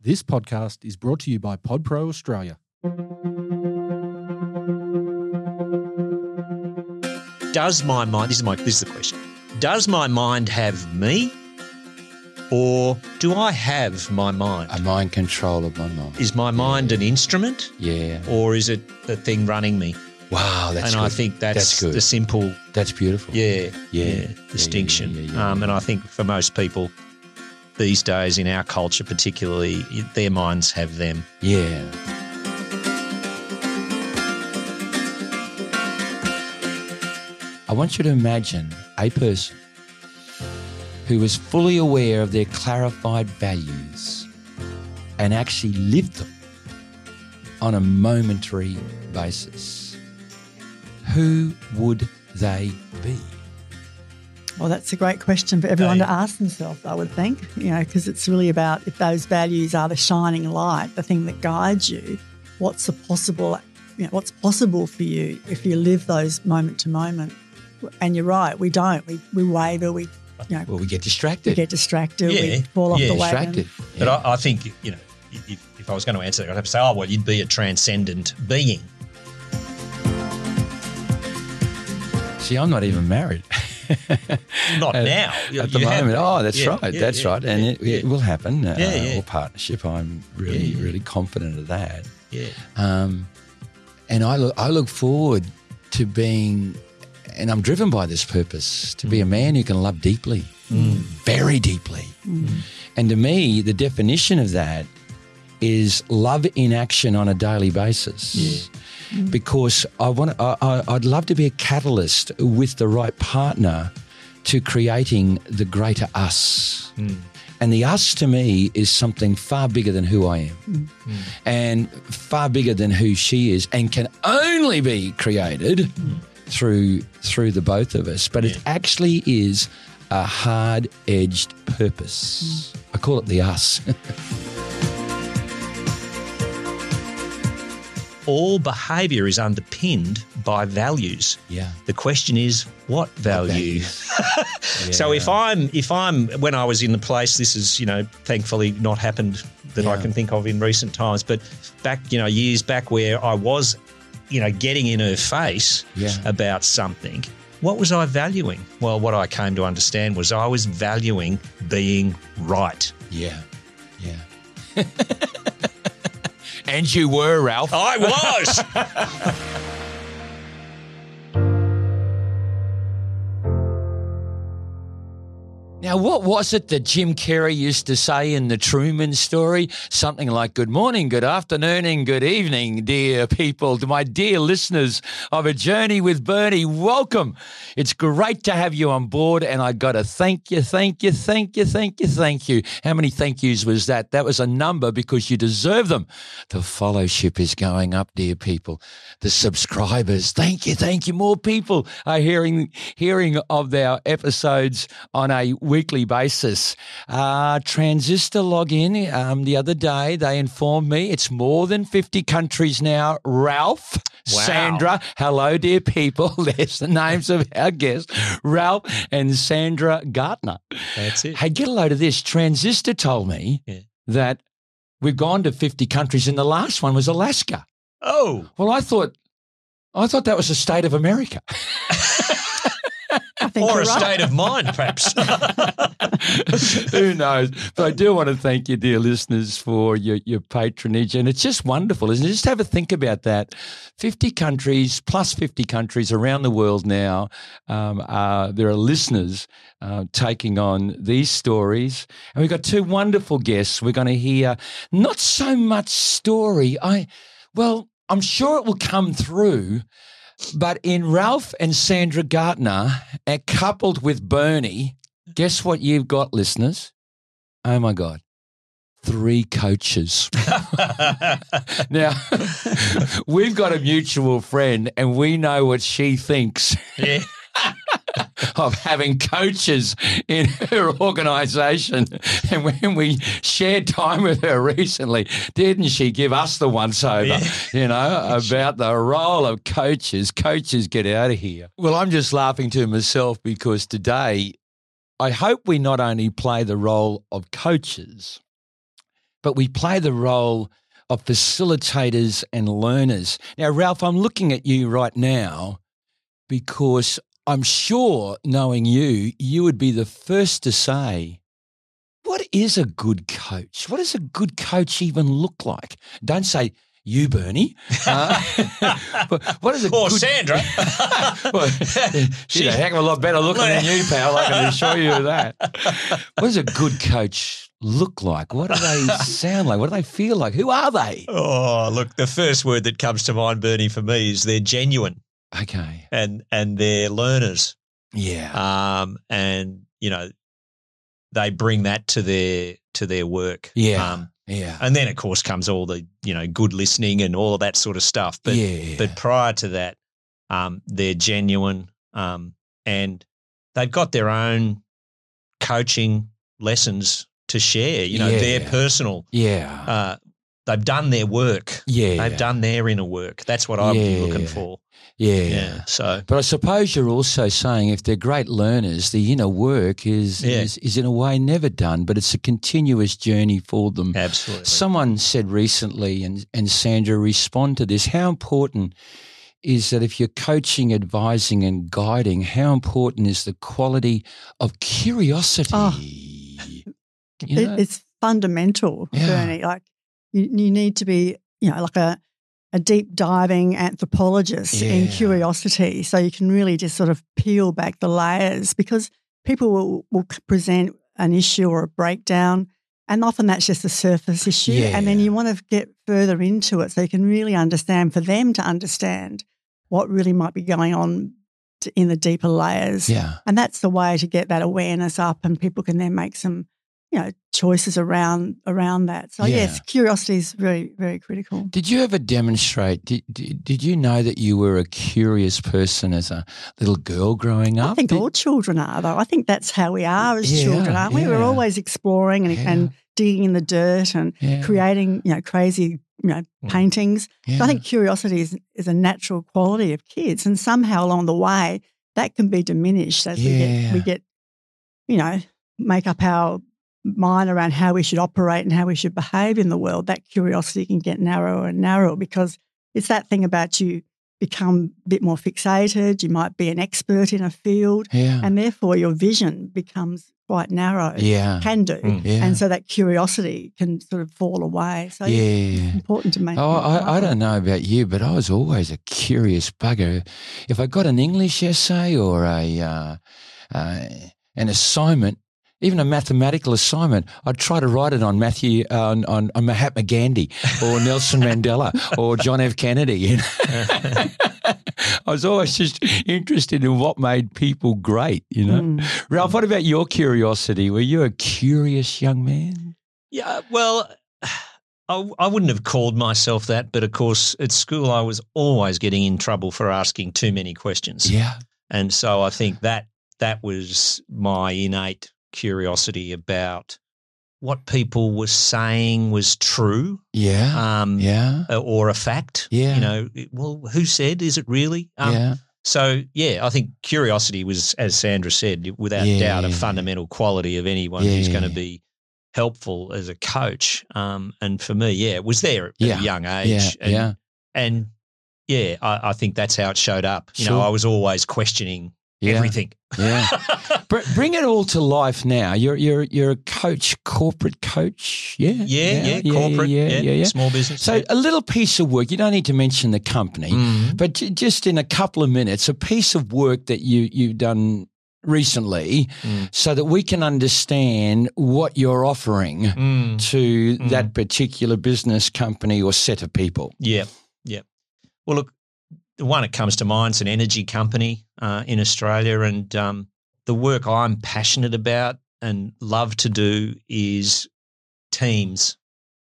This podcast is brought to you by PodPro Australia. Does my mind, this is my, this is the question. Does my mind have me or do I have my mind? A mind control of my mind. Is my mind an instrument Yeah. or is it the thing running me? Wow, that's and I think that's, That's good. the simple, That's beautiful. yeah, Yeah. yeah, Yeah, distinction. yeah, yeah, yeah, um, yeah. and I think for most people these days in our culture, particularly, their minds have them. Yeah. I want you to imagine a person who is fully aware of their clarified values and actually lived them on a momentary basis. Who would they be? Well, that's a great question for everyone They- to ask themselves, I would think, you know, because it's really about if those values are the shining light, the thing that guides you, what's the possible, you know, what's possible for you if you live those moment to moment. And you're right, we don't. We, we waver, we, you know, Well, we get we distracted. get distracted, Yeah, we fall off yeah. the wagon. distracted. But I, I think, you know, if, if I was going to answer that, I'd have to say, oh, well, you'd be a transcendent being. See, I'm not even married. Not At- now. You- at the moment. Oh, that's Yeah, right. yeah, that's yeah, right. And yeah, it, yeah. it will happen. Uh, Yeah, yeah. Or partnership. I'm really, Yeah, yeah. really confident of that. Yeah. Um, and I look, I look forward to being, and I'm driven by this purpose to be a man who can love deeply, very deeply. And to me, the definition of that is love in action on a daily basis. Because I want, I, I, I'd love to be a catalyst with the right partner to creating the greater us. Hmm. And the us to me is something far bigger than who I am hmm. Hmm. and far bigger than who she is and can only be created through through the both of us. But it actually is a hard edged purpose. I call it the us. All behaviour is underpinned by values. yeah. The question is, what value? value? So if I'm, if I'm, when I was in the place, this is, you know, thankfully not happened that I can think of in recent times, but back, you know, years back where I was, you know, getting in her face Yeah. about something. What was I valuing? Well, what I came to understand was I was valuing being right. Yeah. Yeah. and you were, Ralph. I was. Now, what was it that Jim Carrey used to say in the Truman story? Something like, Good morning, good afternoon, and good evening, dear people, to my dear listeners of A Journey with Bernie. Welcome. It's great to have you on board, and I got to thank you, thank you, thank you, thank you, thank you. How many thank yous was that? That was a number because you deserve them. The fellowship is going up, dear people. The subscribers, thank you, thank you. More people are hearing hearing of our episodes on a weekly basis. Uh, Transistor login um, the other day, they informed me it's more than 50 countries now. Ralph, Wow. Sandra, hello, dear people. There's the names of our guests, Ralph and Sandra Gartner. That's it. Hey, get a load of this. Transistor told me Yeah. that we've gone to 50 countries and the last one was Alaska. Oh, Well, I thought, I thought that was the state of America. I think or a right. state of mind, perhaps. Who knows? But I do want to thank you, dear listeners, for your, your patronage. And it's just wonderful, isn't it? Just have a think about that. 50 countries, plus 50 countries around the world now. Um, uh, there are listeners uh, taking on these stories. And we've got two wonderful guests. We're going to hear not so much story. I, well, I'm sure it will come through. But in Ralph and Sandra Gartner, uh, coupled with Bernie, guess what you've got, listeners? Oh my God. Three coaches. now, we've got a mutual friend and we know what she thinks yeah. of having coaches in her organisation. And when we shared time with her recently, didn't she give us the once over, Yeah. you know, about the role of coaches? Coaches, get out of here. Well, I'm just laughing to myself because today I hope we not only play the role of coaches, but we play the role of facilitators and learners. Now, Ralph, I'm looking at you right now because I'm sure, knowing you, you would be the first to say, What is a good coach? What does a good coach even look like? Don't say, you, Bernie. Uh, what is a Or good Sandra. well, she's a heck of a lot better looking than you, pal. I can assure you of that. What does a good coach look like? What do they sound like? What do they feel like? Who are they? oh, look, the first word that comes to mind, Bernie, for me is they're genuine Okay. and and they're learners. Yeah. Um, and you know, they bring that to their to their work. Yeah. Um, yeah. and then of course comes all the you know good listening and all of that sort of stuff. But yeah. but prior to that, um, they're genuine, um, and they've got their own coaching lessons to share. You know, their personal. yeah. Uh, they've done their work. yeah. They've done their inner work. That's what I'm Yeah. looking for. Yeah. Yeah. So But I suppose you're also saying if they're great learners, the inner work is, Yeah. is is in a way never done, but it's a continuous journey for them. absolutely. Someone said recently, and, and Sandra, respond to this how important is that if you're coaching, advising, and guiding, how important is the quality of curiosity? Oh. You know? It, it's fundamental, Yeah. Bernie. Like you, you need to be, you know, like a a deep diving anthropologist in curiosity, so you can really just sort of peel back the layers because people will will present an issue or a breakdown. And often that's just a surface issue. And then you want to get further into it so you can really understand, for them to understand what really might be going on to, in the deeper layers. yeah. And that's the way to get that awareness up, and people can then make some, you know, choices around around that. So Yeah. yes, curiosity is very very critical. Did you ever demonstrate? Did, did, did you know that you were a curious person as a little girl growing up? I think Did- all children are, though. I think that's how we are as Yeah, children, aren't we? We're always exploring and, Yeah. and digging in the dirt and yeah, creating, you know, crazy, you know, Mm. paintings. yeah. So I think curiosity is, is a natural quality of kids, and somehow along the way that can be diminished as we get we get, you know, make up our mind around how we should operate and how we should behave in the world. That curiosity can get narrower and narrower because it's that thing about you become a bit more fixated. You might be an expert in a field, yeah, and therefore your vision becomes quite narrow. yeah, Can do. Mm. yeah. And so that curiosity can sort of fall away. So yeah. it's important to make Oh, I, I don't know about you, but I was always a curious bugger. If I got an English essay or a uh, uh, an assignment, even a mathematical assignment, I'd try to write it on Matthew uh, on, on, on Mahatma Gandhi or Nelson Mandela or John F. Kennedy. You know? I was always just interested in what made people great. You know, Mm. Ralph. What about your curiosity? Were you a curious young man? Yeah, well, I, I wouldn't have called myself that, but of course, at school, I was always getting in trouble for asking too many questions. Yeah, And so I think that that was my innate curiosity about what people were saying was true yeah, um, yeah, or a fact. Yeah. You know, well, who said? Is it really? Um, yeah. So, yeah, I think curiosity was, as Sandra said, without Yeah. doubt, a fundamental quality of anyone who's going to Yeah. be helpful as a coach. Um, and for me, yeah, it was there at Yeah. a young Yeah, age. and, yeah. And yeah, I, I think that's how it showed up. You know, I was always questioning Yeah. everything. Yeah. Br- Bring it all to life now. You're you're you're a coach, corporate coach. Yeah. yeah, yeah, corporate, yeah, yeah, yeah, yeah. small business. So yeah. a little piece of work. You don't need to mention the company, Mm. but j- just in a couple of minutes, a piece of work that you you've done recently, Mm. so that we can understand what you're offering Mm. to Mm. that particular business company or set of people. Yeah, yeah. Well, look, the one that comes to mind is an energy company uh, in Australia, and um, the work I'm passionate about and love to do is teams.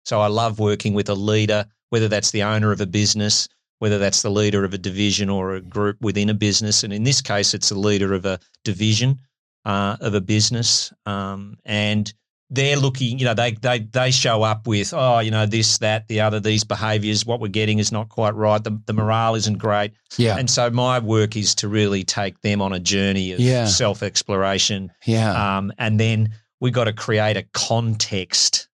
So I love working with a leader, whether that's the owner of a business, whether that's the leader of a division or a group within a business, and in this case, it's a leader of a division uh, of a business, um, and they're looking, you know, they they they show up with, oh, you know, this, that, the other, these behaviours. What we're getting is not quite right. The, the morale isn't great, Yeah. and so my work is to really take them on a journey of Yeah. self exploration, yeah. um, and then we got to create a context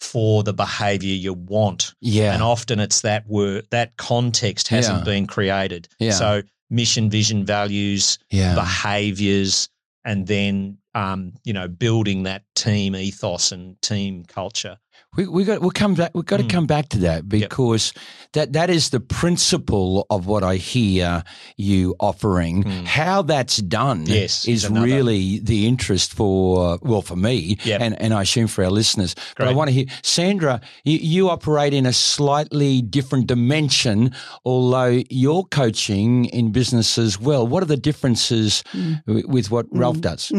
for the behavior you want. Yeah. And often it's that word, that context hasn't Yeah. been created. Yeah. So mission, vision, values, yeah. behaviors, and then, um, you know, building that team ethos and team culture. We we got we'll come back. We've got to Mm. come back to that because that that is the principle of what I hear you offering. Mm. How that's done, Yes, is is another- really the interest for well for me Yep. and and I assume for our listeners. But I want to hear Sandra. You, you operate in a slightly different dimension, although you're coaching in business as well. What are the differences Mm. wi- with what Ralph Mm. does?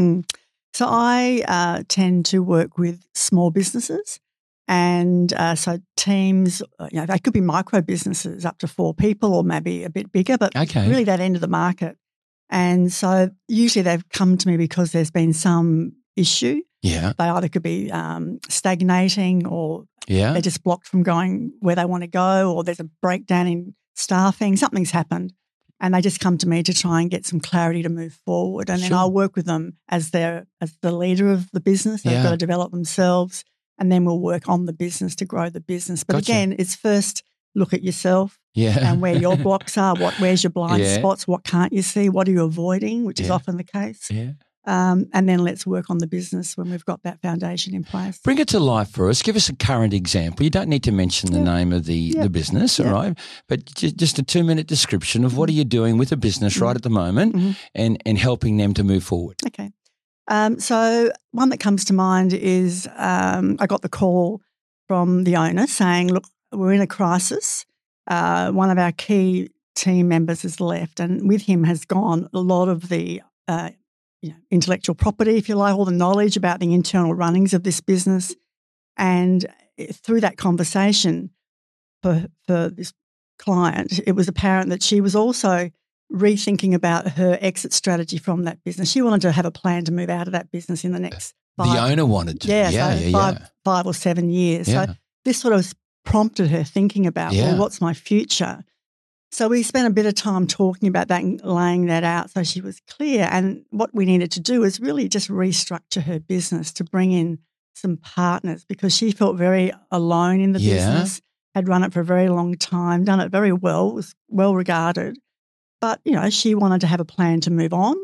So I uh, tend to work with small businesses. And uh, so teams, uh, you know, they could be micro businesses up to four people or maybe a bit bigger, but Okay. really that end of the market. And so usually they've come to me because there's been some issue. Yeah. They either could be um, stagnating or Yeah. they're just blocked from going where they want to go, or there's a breakdown in staffing, something's happened. And they just come to me to try and get some clarity to move forward. And then I'll work with them as their as the leader of the business. They've Yeah. got to develop themselves. And then we'll work on the business to grow the business. But Gotcha. again, it's first look at yourself Yeah. and where your blocks are, what where's your blind Yeah. spots, what can't you see, what are you avoiding, which is often the case. Um, and then let's work on the business when we've got that foundation in place. Bring it to life for us. Give us a current example. You don't need to mention the Yeah. name of the, Yeah. the business, all Yeah. right? But ju- just a two minute description of what are you doing with a business right at the moment Mhm. and, and helping them to move forward. Okay. Um, so one that comes to mind is um, I got the call from the owner saying, "Look, we're in a crisis. Uh, one of our key team members has left, and with him has gone a lot of the uh, you know, intellectual property, if you like, all the knowledge about the internal runnings of this business. And eh, through that conversation for for this client, it was apparent that she was also rethinking about her exit strategy from that business. She wanted to have a plan to move out of that business in the next The five, owner wanted to. yeah, yeah, so yeah, five, yeah. five or seven years. So this sort of prompted her thinking about, well, what's my future? So we spent a bit of time talking about that and laying that out so she was clear. And what we needed to do was really just restructure her business to bring in some partners because she felt very alone in the Yeah. business, had run it for a very long time, done it very well, was well regarded. But, you know, she wanted to have a plan to move on.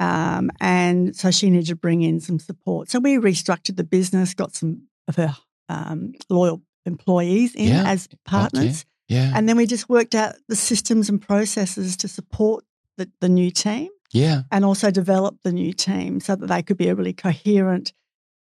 Um, and so she needed to bring in some support. So we restructured the business, got some of her um, loyal employees in Yeah. as partners. Yeah. And then we just worked out the systems and processes to support the, the new team yeah. and also develop the new team so that they could be a really coherent,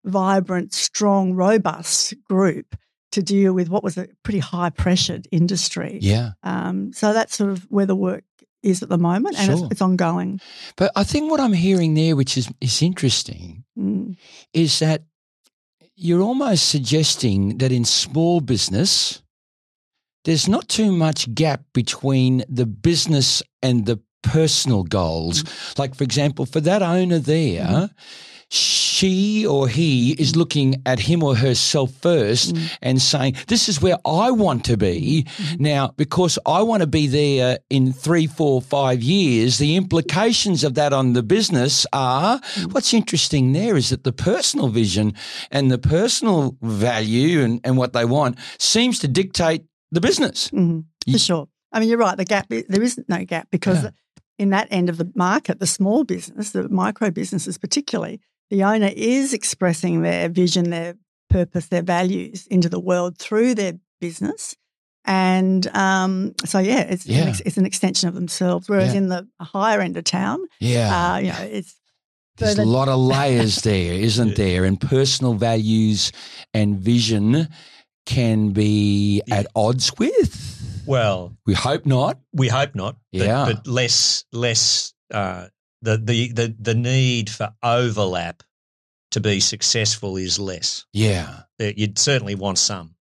vibrant, strong, robust group to deal with what was a pretty high pressured industry. Yeah. Um, so that's sort of where the work is at the moment and Sure. it's, it's ongoing. But I think what I'm hearing there, which is, is interesting, Mm. is that you're almost suggesting that in small business, there's not too much gap between the business and the personal goals. Mm-hmm. Like, for example, for that owner there, mm-hmm. she or he is looking at him or herself first Mm. and saying, This is where I want to be. Mm-hmm. Now, because I want to be there in three, four, five years, the implications of that on the business are mm. what's interesting there is that the personal vision and the personal value and, and what they want seems to dictate the business. Mhm. You- For sure. I mean, you're right. The gap, there isn't no gap because Yeah. in that end of the market, the small business, the micro businesses particularly, the owner is expressing their vision, their purpose, their values into the world through their business. And um, so, yeah, it's, Yeah. An ex- it's an extension of themselves. Whereas Yeah. in the higher end of town, Yeah. uh, you know, it's There's a lot of layers there, isn't there? And personal values and vision can be at odds with. Well, We hope not. we hope not. But, Yeah. but less, less. Uh, the, the the the need for overlap to be successful is less. Yeah. Uh, You'd certainly want some.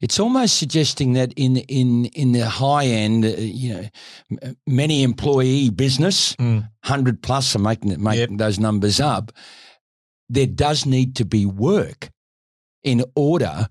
It's almost suggesting that in in in the high end, uh, you know, m- many employee business, Mm. hundred plus, I'm making making those numbers up. There does need to be work in order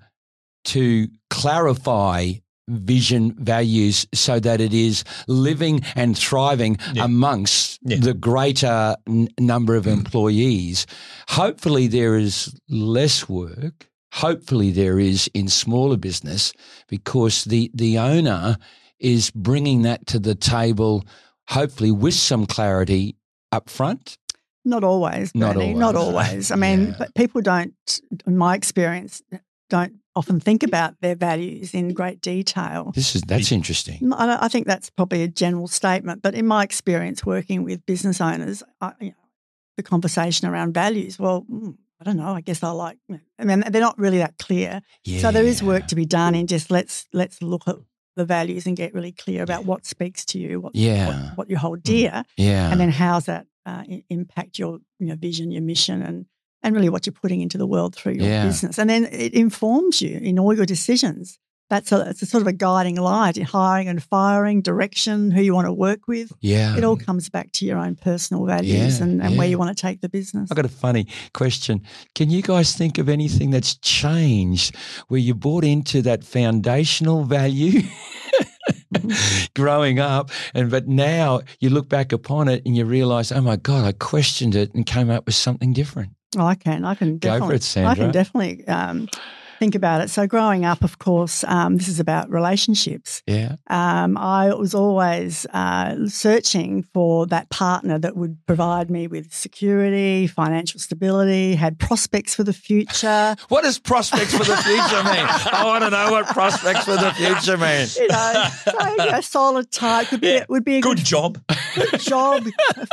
to clarify vision values so that it is living and thriving Yeah. amongst Yeah. the greater n- number of hmm. employees. Hopefully, there is less work hopefully there is in smaller business because the the owner is bringing that to the table hopefully with some clarity up front Not always, Not Bernie. Not always. always. I mean, Yeah. but people don't, in my experience, don't often think about their values in great detail. this is that's interesting I, I think that's probably a general statement, but in my experience working with business owners, I, you know, the conversation around values, well, mm, I don't know. I guess I like. I mean, they're not really that clear. yeah So there is work to be done in just let's let's look at the values and get really clear about what speaks to you, what Yeah. what, what you hold dear, yeah and then how's that uh, impact your you know, vision, your mission, and and really what you're putting into the world through your Yeah. business, and then it informs you in all your decisions. That's a, it's a sort of a guiding light in hiring and firing, direction, who you want to work with. yeah It all comes back to your own personal values Yeah, and, and where you want to take the business. I've got a funny question. Can you guys think of anything that's changed where you bought into that foundational value growing up and but now you look back upon it and you realize, oh my God, I questioned it and came up with something different. Oh, I can. I can Go for definitely. it, Sandra. I can definitely um, think about it. So, growing up, of course, um, this is about relationships. Yeah. Um, I was always uh, searching for that partner that would provide me with security, financial stability, had prospects for the future. What does prospects for the future mean? I want to know what prospects for the future mean. You know, so a solid type could be would be a Good good, job. good job,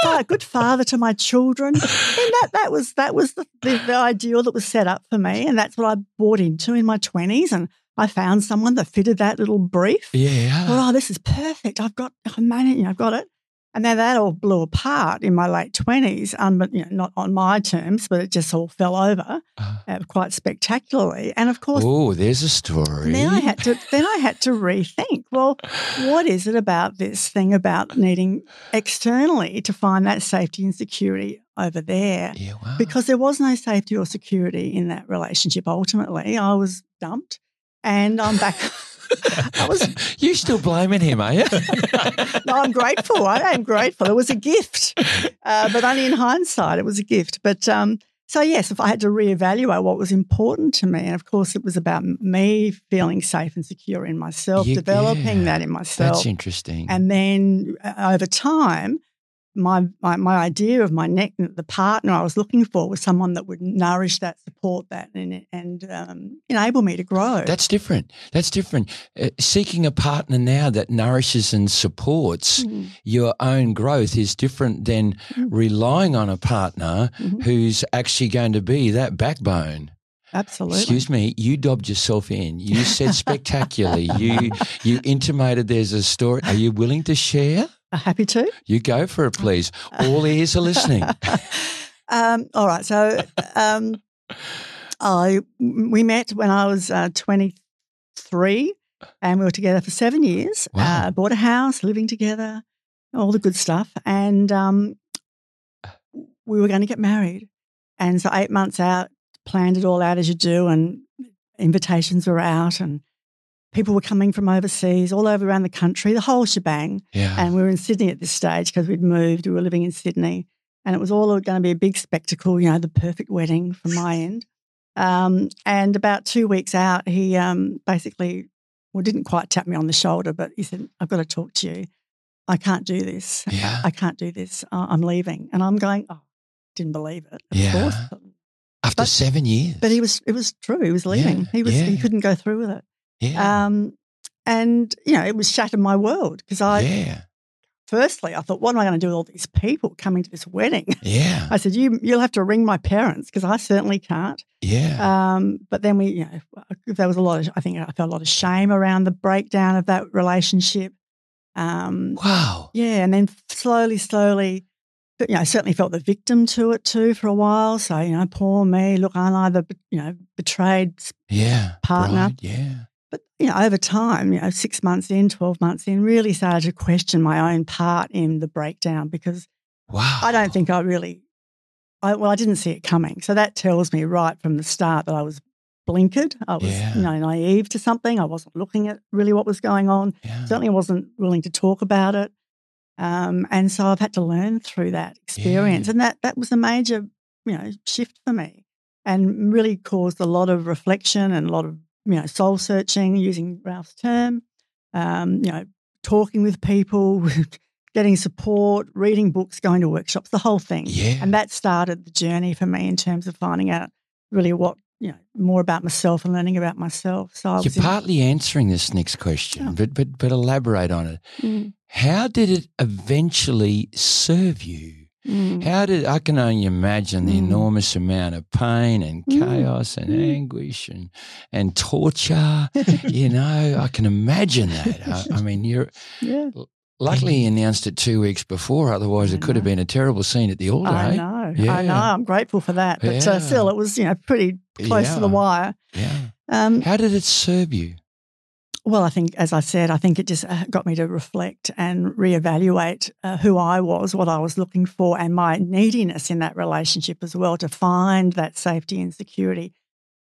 a good father to my children. And that that was that was the, the, the ideal that was set up for me, and that's what I bought into in my twenties. And I found someone that fitted that little brief. Yeah. Oh, this is perfect. I've got, I managed, you know, I've got it. And then that all blew apart in my late twenties, um, but you know, not on my terms, but it just all fell over uh, quite spectacularly. And of course, Oh, there's a story. then I had to then I had to rethink. Well, what is it about this thing about needing externally to find that safety and security over there? yeah, wow. Because there was no safety or security in that relationship. Ultimately, I was dumped, and I'm back. I was you still blaming him, are you? no, I'm grateful. I am grateful. It was a gift, uh, but only in hindsight, it was a gift. But um, so yes, if I had to reevaluate what was important to me, and of course, it was about me feeling safe and secure in myself, Yeah, developing yeah. that in myself, That's interesting. and then uh, over time. My, my my idea of my neck, the partner I was looking for was someone that would nourish that, support that, and and um, enable me to grow. That's different. That's different. Uh, seeking a partner now that nourishes and supports Mm, your own growth is different than Mm. relying on a partner Mhm. who's actually going to be that backbone. absolutely. Excuse me, you dobbed yourself in. You said spectacularly. you you intimated there's a story. Are you willing to share? Uh, Happy to. You go for it, please. All ears are listening. um, all right. So um, I we met when I was uh, 23 and we were together for seven years. Wow. Uh, bought a house, living together, all the good stuff. And um, we were going to get married. And so eight months out, planned it all out as you do. And invitations were out and people were coming from overseas, all over around the country, the whole shebang. Yeah. And we were in Sydney at this stage because we'd moved. We were living in Sydney. And it was all going to be a big spectacle, you know, the perfect wedding from my end. Um, and about two weeks out, he um, basically, well, didn't quite tap me on the shoulder, but he said, I've got to talk to you. I can't do this. Yeah. I can't do this. I'm leaving. And I'm going, oh, didn't believe it. Of Yeah. course. After but- seven years. But he was, it was true. He was leaving. Yeah, He was, he couldn't go through with it. Yeah. Um, and, you know, it was shattered my world because I, yeah. firstly, I thought, what am I going to do with all these people coming to this wedding? Yeah. I said, you, you'll have to ring my parents because I certainly can't. Yeah. Um, but then we, you know, there was a lot of, I think I felt a lot of shame around the breakdown of that relationship. Um, wow. yeah, and then slowly, slowly, but, you know, I certainly felt the victim to it too for a while. So, you know, poor me, look, aren't I the, you know, betrayed Yeah. partner. Right. Yeah. But you know, over time, you know, six months in, twelve months in, really started to question my own part in the breakdown because Wow. I don't think I really, I, well, I didn't see it coming. So that tells me right from the start that I was blinkered. I was, Yeah. you know, naive to something. I wasn't looking at really what was going on. Yeah. Certainly wasn't willing to talk about it. Um, and so I've had to learn through that experience, Yeah. and that that was a major, you know, shift for me. and really caused a lot of reflection and a lot of you know soul searching, using Ralph's term. Um, you know, talking with people, getting support, reading books, going to workshops, the whole thing. Yeah. And that started the journey for me in terms of finding out really what you know more about myself and learning about myself. So I You're was in- partly answering this next question, Oh. but but but elaborate on it. Mm, How did it eventually serve you? Mm. How did I can only imagine the Mm. enormous amount of pain and Mm. chaos and Mm. anguish and and torture. you know, I can imagine that. I, I mean, you're yeah, luckily announced it two weeks before. Otherwise, I it could have been a terrible scene at the altar. I eh? know, Yeah. I know. I'm grateful for that, but Yeah. uh, still, it was you know pretty close to the wire. Yeah. Um, How did it serve you? Well, I think, as I said, I think it just uh, got me to reflect and reevaluate uh, who I was, what I was looking for, and my neediness in that relationship as well to find that safety and security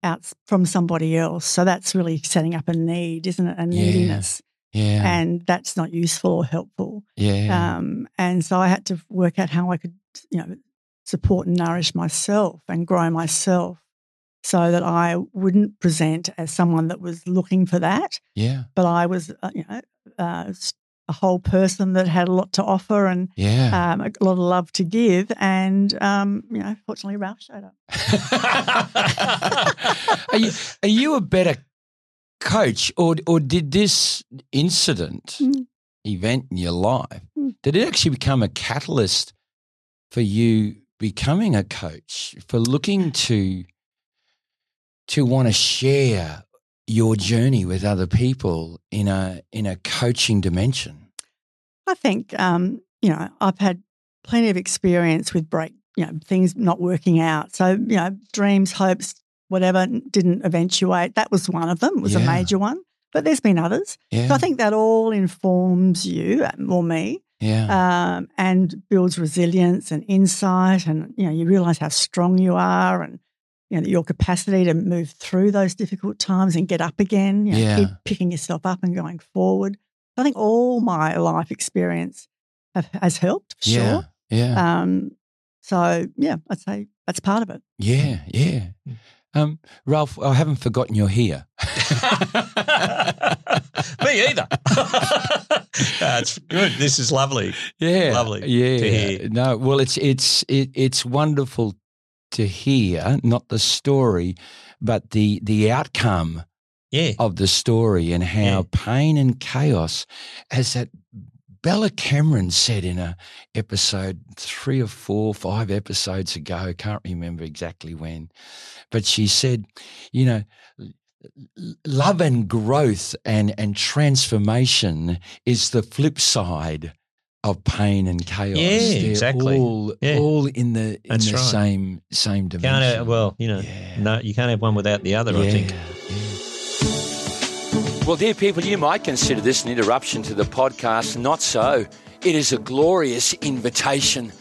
out from somebody else. So that's really setting up a need, isn't it? A Yeah. neediness. Yeah. And that's not useful or helpful. yeah. Um, and so I had to work out how I could, you know, support and nourish myself and grow myself so that I wouldn't present as someone that was looking for that yeah. but I was, uh, you know, uh, a whole person that had a lot to offer and Yeah. um, a lot of love to give. And, um, you know, fortunately, Ralph showed up. are you are you a better coach, or or did this incident Mm. event in your life Mm. did it actually become a catalyst for you becoming a coach, for looking to to want to share your journey with other people in a in a coaching dimension? I think, um, you know, I've had plenty of experience with break, you know, things not working out. So, you know, dreams, hopes, whatever didn't eventuate. That was one of them. Was a major one. But there's been others. Yeah, So I think that all informs you um, or me yeah, um, and builds resilience and insight. And, you know, you realize how strong you are and, you know, your capacity to move through those difficult times and get up again, you know, Yeah. keep picking yourself up and going forward. I think all my life experience have, has helped for yeah, sure. yeah. Um, so, yeah, I'd say that's part of it. Yeah, yeah. Um, Ralph, I haven't forgotten you're here. Me either. That's good. This is lovely. yeah, Lovely Yeah, to hear. no. Well, it's it's it, it's wonderful to hear, not the story, but the the outcome Yeah. of the story and how Yeah. pain and chaos, as that Bella Cameron said in a episode three or four, five episodes ago, can't remember exactly when, but she said, you know, love and growth and and transformation is the flip side of pain and chaos. Yeah, They're exactly. All, Yeah. all in the in That's the right. same same dimension. Can't have, well, you know, Yeah. no, you can't have one without the other. I think. Well, dear people, you might consider this an interruption to the podcast. Not so. It is a glorious invitation.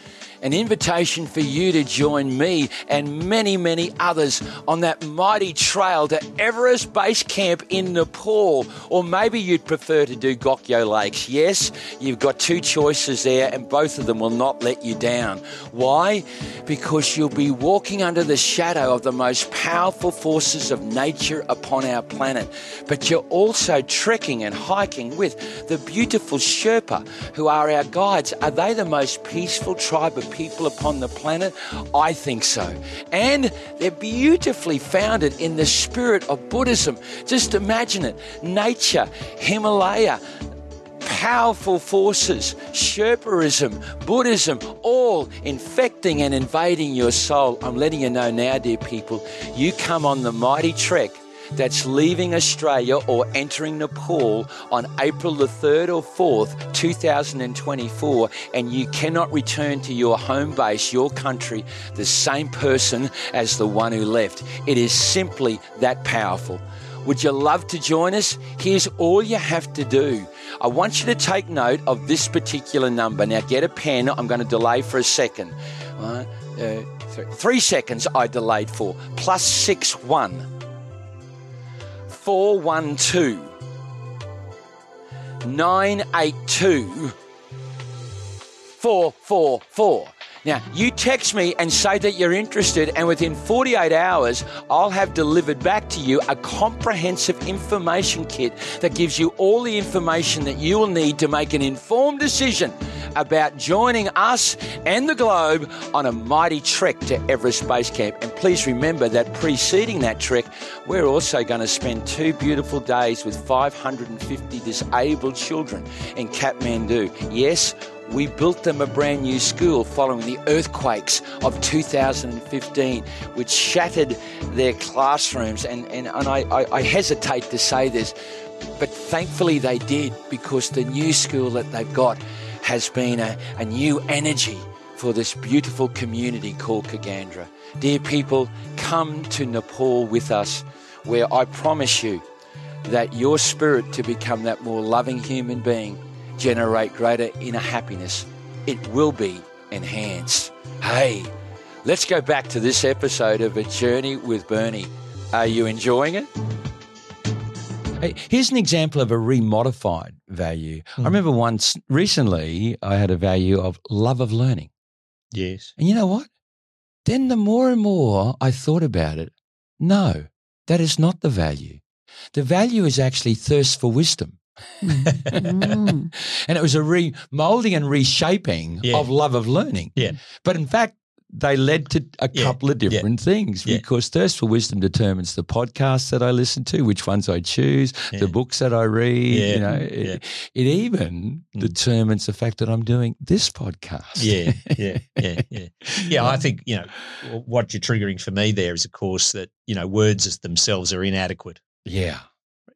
An invitation for you to join me and many, many others on that mighty trail to Everest Base Camp in Nepal. Or maybe you'd prefer to do Gokyo Lakes. Yes, you've got two choices there, and both of them will not let you down. Why? Because you'll be walking under the shadow of the most powerful forces of nature upon our planet. But you're also trekking and hiking with the beautiful Sherpa, who are our guides. Are they the most peaceful tribe of people upon the planet? I think so. And they're beautifully founded in the spirit of Buddhism. Just imagine it nature, Himalaya, powerful forces, Sherpaism, Buddhism, all infecting and invading your soul. I'm letting you know now, dear people, you come on the mighty trek that's leaving Australia or entering Nepal on April the 3rd or 4th, 2024, and you cannot return to your home base, your country, the same person as the one who left. It is simply that powerful. Would you love to join us? Here's all you have to do. I want you to take note of this particular number. Now, get a pen. I'm going to delay for a second. Three, three seconds I delayed for. Plus six one. 412 982 444. Now, you text me and say that you're interested, and within 48 hours, I'll have delivered back to you a comprehensive information kit that gives you all the information that you will need to make an informed decision about joining us and the globe on a mighty trek to Everest Base Camp. And please remember that preceding that trek, we're also going to spend two beautiful days with 550 disabled children in Kathmandu. Yes, we built them a brand new school following the earthquakes of 2015, which shattered their classrooms. And, and, and I, I, I hesitate to say this, but thankfully they did because the new school that they've got has been a, a new energy for this beautiful community called Kagandra. Dear people, come to Nepal with us, where I promise you that your spirit to become that more loving human being generate greater inner happiness. It will be enhanced. Hey, let's go back to this episode of A Journey with Bernie. Are you enjoying it? Hey, here's an example of a remodified value. I hmm. remember once recently I had a value of love of learning. Yes. And you know what? Then the more and more I thought about it, no, that is not the value. The value is actually thirst for wisdom. Mm. and it was a remolding and reshaping Yeah. of love of learning. Yeah. But in fact, they led to a Yeah. couple of Yeah. different things Yeah. because thirst for wisdom determines the podcasts that I listen to, which ones I choose, the books that I read. You know, it, it even Mm. determines the fact that I'm doing this podcast. Yeah, yeah, yeah, yeah. Yeah, I think, you know, what you're triggering for me there is, of course, that, you know, words as themselves are inadequate yeah.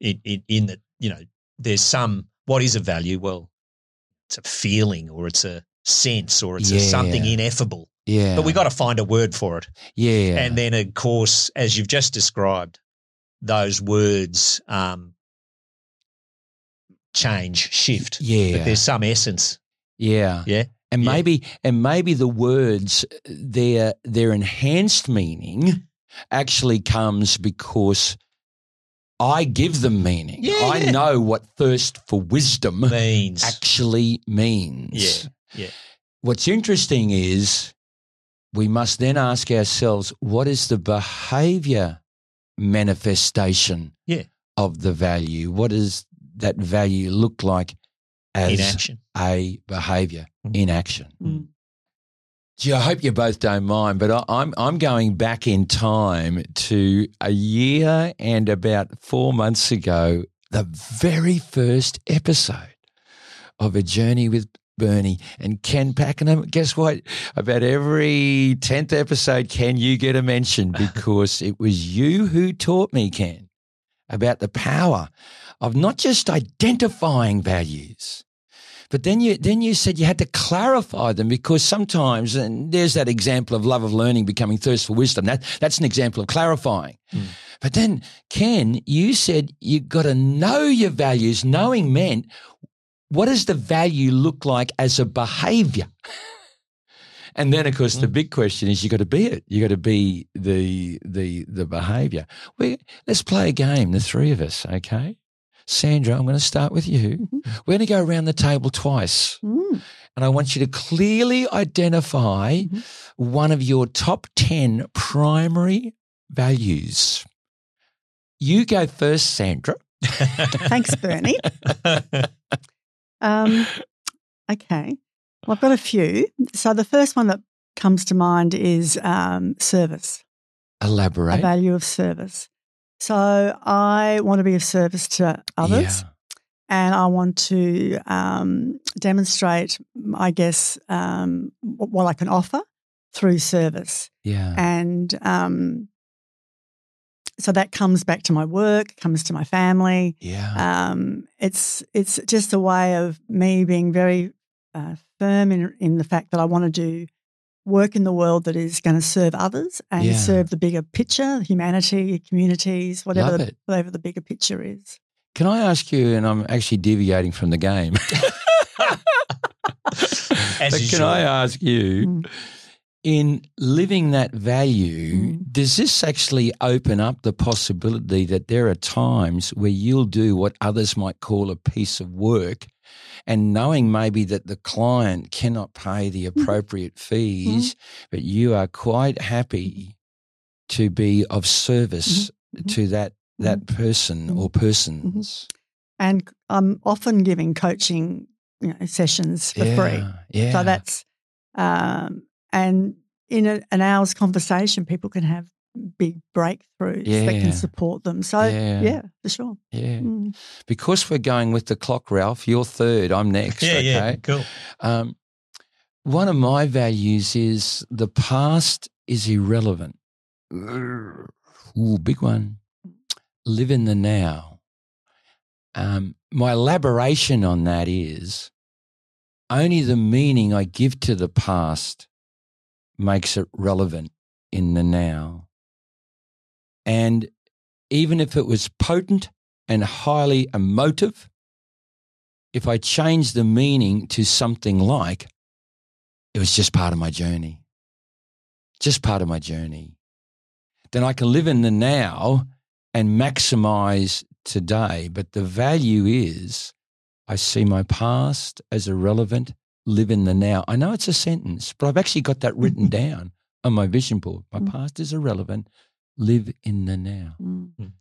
in, in, in that, you know, there's some, what is a value? Well, it's a feeling or it's a sense or it's a something ineffable. Yeah. But we got to find a word for it. yeah. And then, of course, as you've just described, those words um, change, shift. yeah. But there's some essence. yeah. Yeah. And Yeah. maybe and maybe the words their their enhanced meaning actually comes because I give them meaning. Yeah, I yeah. know what thirst for wisdom Means. actually means. Yeah. Yeah. What's interesting is we must then ask ourselves what is the behavior manifestation Yeah. of the value? What does that value look like as in action. a behavior Mm. in action? Mm. Gee, I hope you both don't mind, but I, I'm I'm going back in time to a year and about four months ago, the very first episode of a journey with Bernie and Ken Pakenham. Guess what? About every tenth episode, Ken, you get a mention because it was you who taught me, Ken, about the power of not just identifying values, but then you then you said you had to clarify them because sometimes, and there's that example of love of learning becoming thirst for wisdom. That that's an example of clarifying. Mm. But then, Ken, you said you got to know your values. Knowing meant what does the value look like as a behavior? And then, of course, the big question is: you've got to be it. You've got to be the the the behaviour. We let's play a game. The three of us, okay? Sandra, I'm going to start with you. Mhm. We're going to go around the table twice, Mm. and I want you to clearly identify Mhm. one of your top ten primary values. You go first, Sandra. Thanks, Bernie. Um, okay. Well, I've got a few. So the first one that comes to mind is um, service, a Elaborate. value of service. So I want to be of service to others Yeah. and I want to um, demonstrate, I guess, um, what I can offer through service. Yeah. And um, so that comes back to my work, comes to my family. yeah. Um, it's it's just a way of me being very uh, firm in in the fact that I want to do work in the world that is going to serve others and Yeah. serve the bigger picture, humanity, communities, whatever the, whatever the bigger picture is. Can I ask you, and I'm actually deviating from the game, As but can should. I ask you, Mm. in living that value, Mm. does this actually open up the possibility that there are times where you'll do what others might call a piece of work and knowing maybe that the client cannot pay the Mm-hmm. appropriate fees, but you are quite happy to be of service Mhm. to that that person or persons. And I'm often giving coaching you know, sessions for free. Yeah, Yeah. So that's, um, and in a, an hour's conversation, people can have big breakthroughs that can support them. So, Yeah. yeah, for sure. yeah. Mm. Because we're going with the clock, Ralph. You're third. I'm next. Yeah, okay. yeah, cool. Um, one of my values is the past is irrelevant. Ooh, big one. Live in the now. Um, my elaboration on that is only the meaning I give to the past makes it relevant in the now. And even if it was potent and highly emotive, if I change the meaning to something like, it was just part of my journey, just part of my journey, then I can live in the now and maximize today. But the value is I see my past as irrelevant, live in the now. I know it's a sentence, but I've actually got that written down on my vision board. My Mm. past is irrelevant, live in the now. Mm.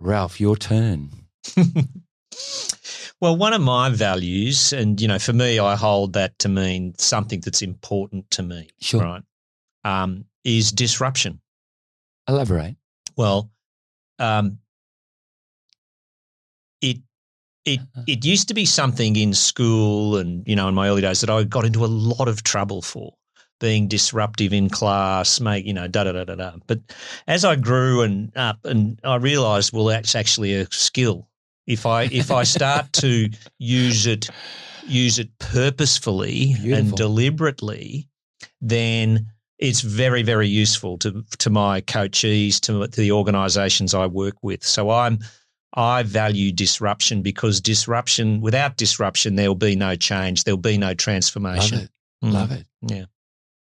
Ralph, your turn. well, one of my values, and you know, for me, I hold that to mean something that's important to me. Sure. Right. Um, is disruption. Elaborate. Well, um, it it it used to be something in school, and you know, in my early days, that I got into a lot of trouble for being disruptive in class, make you know, da da da da da. But as I grew and up, and I realised, well, that's actually a skill. If I if I start to use it use it purposefully Beautiful. and deliberately, then it's very very useful to to my coachees to, to the organisations I work with. So I'm I value disruption because disruption without disruption there will be no change, there will be no transformation. Love it. Mm. Love it. Yeah.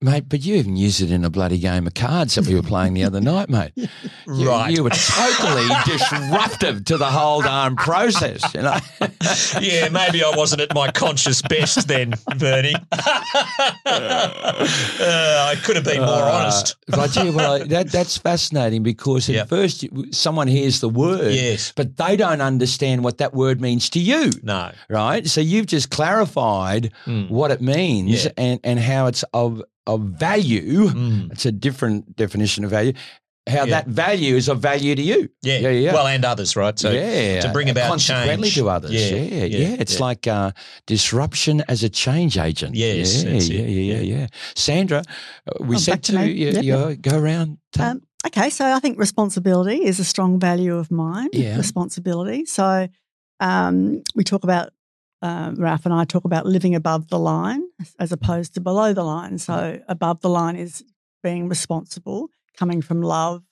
Mate, but you even used it in a bloody game of cards that we were playing the other night, mate. You, Right. You were totally disruptive to the whole darn process, you know. yeah, maybe I wasn't at my conscious best then, Bernie. Uh, I could have been more Uh, honest. but I tell you that, that's fascinating because at Yep. first someone hears the word, Yes. but they don't understand what that word means to you, No. right? So you've just clarified Mm. what it means Yeah. and, and how it's of, of value. Mm. It's a different definition of value. How Yeah. that value is of value to you. Yeah. Yeah, yeah. Well, and others, right? So yeah, to bring about consequently change. to others. Yeah, Yeah, yeah, yeah, It's yeah. like uh, disruption as a change agent. Yes, yeah, yeah, yeah, yeah, Yeah. yeah. Sandra, uh, we Oh, said to to you, Yep, you go around. tell- Um, okay, so I think responsibility is a strong value of mine. Yeah. Responsibility. So um, we talk about, Um, Ralph and I talk about living above the line as opposed to below the line. So mm-hmm. above the line is being responsible, coming from love,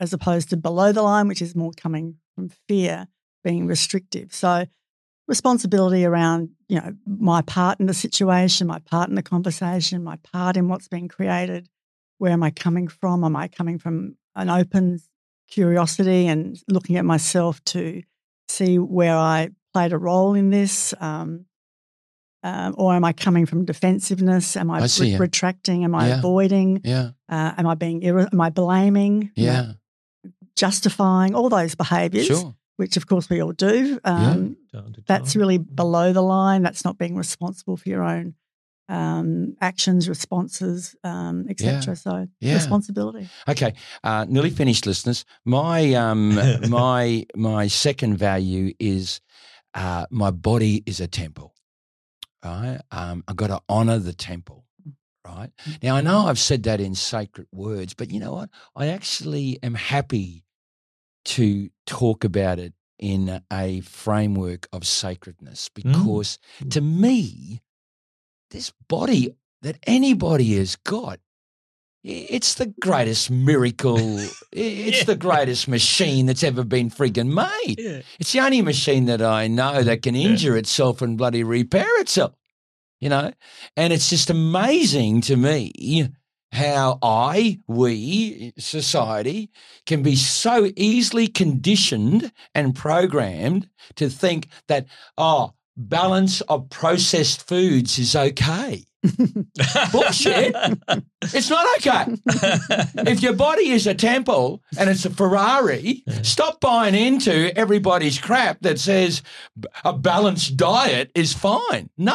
as opposed to below the line, which is more coming from fear, being restrictive. So responsibility around, you know, my part in the situation, my part in the conversation, my part in what's being created, where am I coming from? Am I coming from an open curiosity and looking at myself to see where I played a role in this? Um, um, or am I coming from defensiveness? Am I, I re- retracting? Am I Yeah. avoiding? yeah, Uh, am I being? irre- Am I blaming? You know, yeah, justifying all those behaviours, sure. which of course we all do. Um, That's really below the line. That's not being responsible for your own um, actions, responses, um, etc. Yeah. So Yeah. responsibility. Okay, uh, nearly finished, listeners. My um, my my second value is uh, my body is a temple. Right, um, I've got to honour the temple. Right now, I know I've said that in sacred words, but you know what? I actually am happy to talk about it in a framework of sacredness because to me, this body that anybody has got it's the greatest miracle. It's Yeah. the greatest machine that's ever been friggin' made. Yeah. It's the only machine that I know that can injure itself and bloody repair itself. You know? And it's just amazing to me how I, we, society, can be so easily conditioned and programmed to think that, oh, balance of processed foods is okay. Bullshit. It's not okay. if your body is a temple and it's a Ferrari, stop buying into everybody's crap that says a balanced diet is fine. No.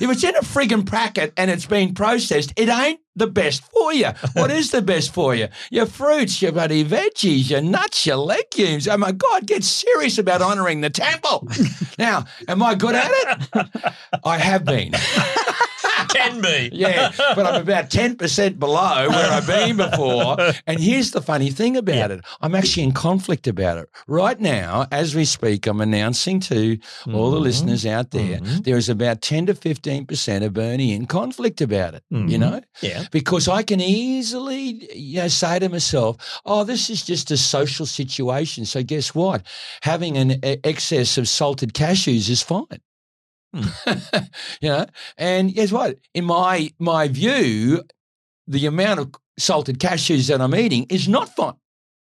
If it's in a friggin' packet and it's been processed, it ain't the best for you. What is the best for you? Your fruits, your bloody veggies, your nuts, your legumes. Oh my God, get serious about honouring the temple. Now, am I good at it? I have been. Can be. Yeah, but I'm about 10% below where I've been before. And here's the funny thing about it I'm actually in conflict about it. Right now, as we speak, I'm announcing to all the Mhm. listeners out there Mhm. there is about 10 to 15% of Bernie in conflict about it, you Mhm. know? Yeah. Because I can easily, you know, say to myself, "Oh, this is just a social situation." So guess what? Having an excess of salted cashews is fine. you know, and guess what? In my my view, the amount of salted cashews that I'm eating is not fine,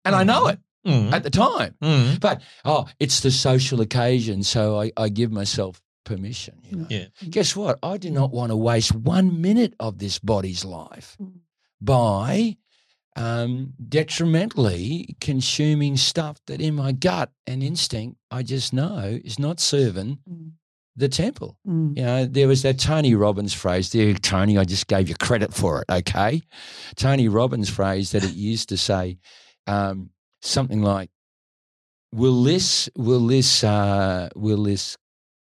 and I know it Mm. at the time. Mm. But oh, it's the social occasion, so I, I give myself permission. You know? Yeah. Guess what? I do not want to waste one minute of this body's life Mm. by um, detrimentally consuming stuff that in my gut and instinct I just know is not serving Mm. the temple. Mm. You know, there was that Tony Robbins phrase there, Tony, I just gave you credit for it, okay? Tony Robbins phrase that it used to say um, something like, Will this, will this, uh, will this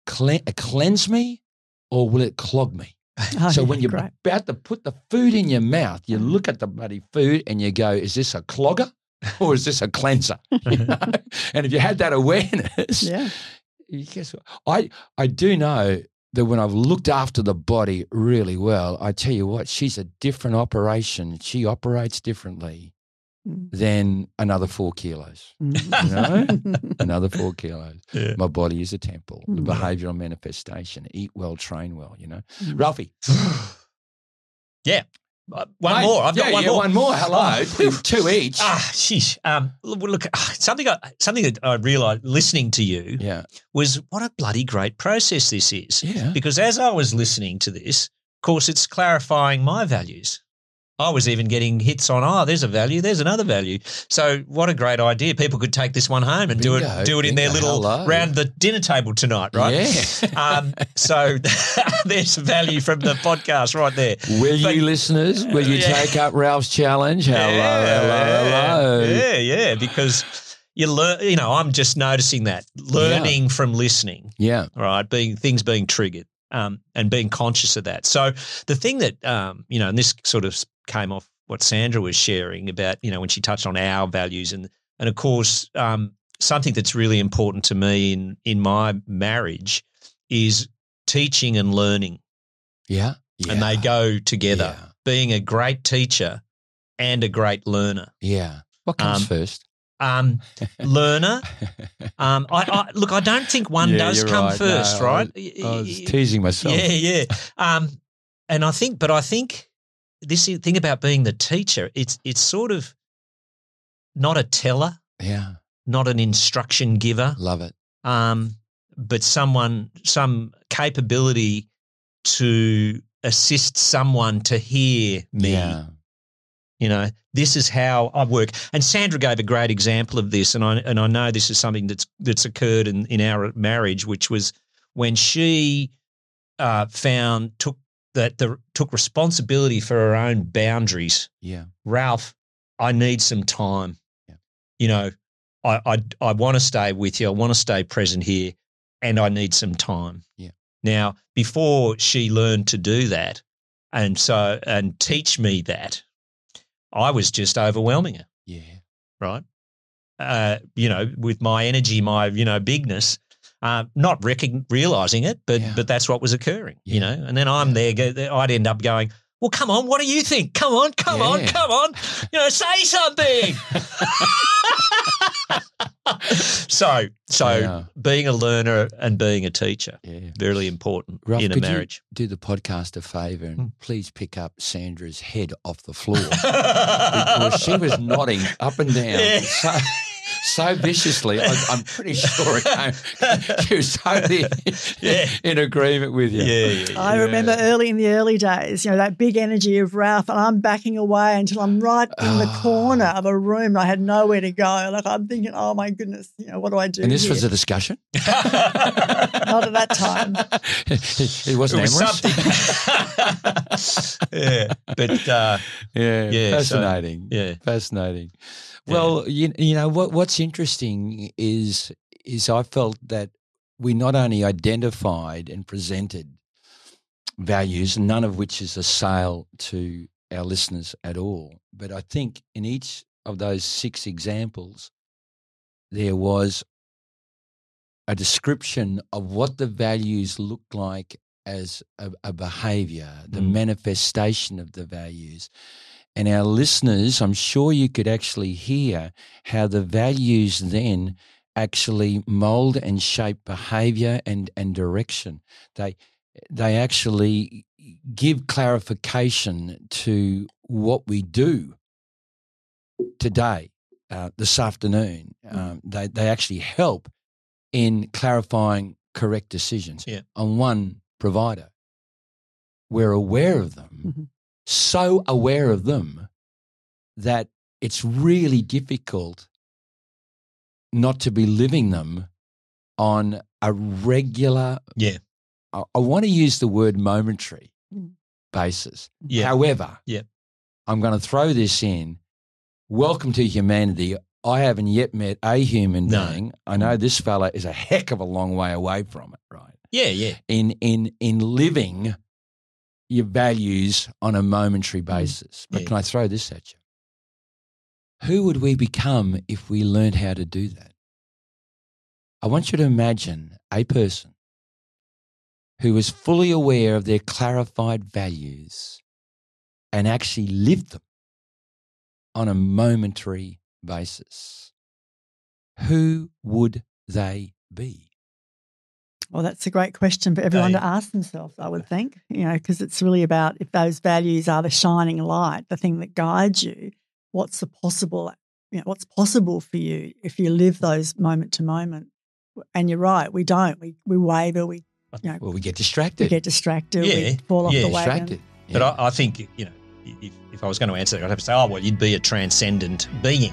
cle- cleanse me or will it clog me? Oh, so when you're great. about to put the food in your mouth, you look at the bloody food and you go, is this a clogger or is this a cleanser? You know? and if you had that awareness, Yeah. guess what? I, I do know that when I've looked after the body really well, I tell you what, she's a different operation. She operates differently Mm. than another four kilos. Mm. Another four kilos. Yeah. My body is a temple, the Mm. behavioral manifestation. Eat well, train well, you know. Ralphie. yeah. Uh, One Mate, more. I've yeah, got one yeah, more. One more. Hello. two, two each. Ah, sheesh. Um, look, look, ah, something I, something that I realised listening to you Yeah. was what a bloody great process this is. Yeah. Because as I was listening to this, of course, it's clarifying my values. I was even getting hits on, oh, there's a value, there's another value. So what a great idea. People could take this one home and do it do it in their little hello. round the dinner table tonight, right? Yeah. Um, so there's value from the podcast right there. Will But- you, listeners, will you Yeah. take up Ralph's challenge? Hello, hello, hello. Yeah, yeah, because you learn, you know, I'm just noticing that learning from listening, Yeah. right? Being things being triggered, um, and being conscious of that. So the thing that, um, you know, and this sort of came off what Sandra was sharing about, you know, when she touched on our values and and of course, um, something that's really important to me in in my marriage is teaching and learning, Yeah. yeah. and they go together. Yeah. Being a great teacher and a great learner. Yeah. What comes Um, first? um, learner. Um, I, I look. I don't think one Yeah, does come right. first, No, I right? I was teasing myself. yeah, yeah. Um, and I think, but I think this thing about being the teacher, it's it's sort of not a teller, Yeah. not an instruction giver, Love it. um, but someone some capability to assist someone to hear me. Yeah. You know, this is how I work. And Sandra gave a great example of this, and I and I know this is something that's that's occurred in, in our marriage, which was when she uh, found took that the took responsibility for her own boundaries. Yeah. Ralph, I need some time. Yeah. You know, I I, I want to stay with you. I want to stay present here, and I need some time. Yeah. Now, before she learned to do that, and so and teach me that, I was just overwhelming her, Yeah. right? Uh, you know, with my energy, my you know bigness, uh, not recog- realizing it, but Yeah. but that's what was occurring, you know. And then I'm there, go, I'd end up going, well, come on, what do you think? Come on, come on, come on, you know, say something. so, so Yeah. being a learner and being a teacher, Yeah. very important Ralph, in a marriage. do the podcast a favour and Hmm. please pick up Sandra's head off the floor because she was nodding up and down Yeah. so, so viciously. I, I'm pretty sure it came, she was totally Yeah. in agreement with you. Yeah, yeah, I remember early in the early days, you know, that big energy of Ralph, and I'm backing away until I'm right in the Ah. corner of a room. I had nowhere to go. Like I'm thinking, oh my goodness, you know, what do I do? And this here? was a discussion. Not at that time. it It wasn't it was amorous. something. yeah, but uh, Yeah, Yeah, so- fascinating. yeah, fascinating. Yeah. Well, you, you know what what's interesting is is I felt that we not only identified and presented values, none of which is a sale to our listeners at all, but I think in each of those six examples, there was a description of what the values look like as a, a behavior, the Mm. manifestation of the values. And our listeners, I'm sure you could actually hear how the values then actually mold and shape behavior and, and direction. They they actually give clarification to what we do today, uh, this afternoon. Um, they, they actually help in clarifying correct decisions Yeah. on one provider. We're aware of them, Mhm. So aware of them that it's really difficult not to be living them on a regular, Yeah. I, I want to use the word momentary Mm. basis. yeah, However, Yeah. I'm going to throw this in. Welcome to humanity. I haven't yet met a human No. being. I know this fella is a heck of a long way away from it, right? yeah, yeah. In in in living your values on a momentary mm-hmm. basis. But Yeah. can I throw this at you? Who would we become if we learned how to do that? I want you to imagine a person who was fully aware of their clarified values and actually lived them on a momentary basis. Who would they be? Well, that's a great question for everyone They- to ask themselves, I would think, you know, because it's really about if those values are the shining light, the thing that guides you, what's the possible, you know, what's possible for you if you live those moment to moment. And you're right, we don't. We, we waver, we, you know, Well, we get we distracted. get distracted, Yeah, we fall off yeah, the wagon. distracted. But I, I think you know, if, if I was going to answer that, I'd have to say, oh well, you'd be a transcendent being.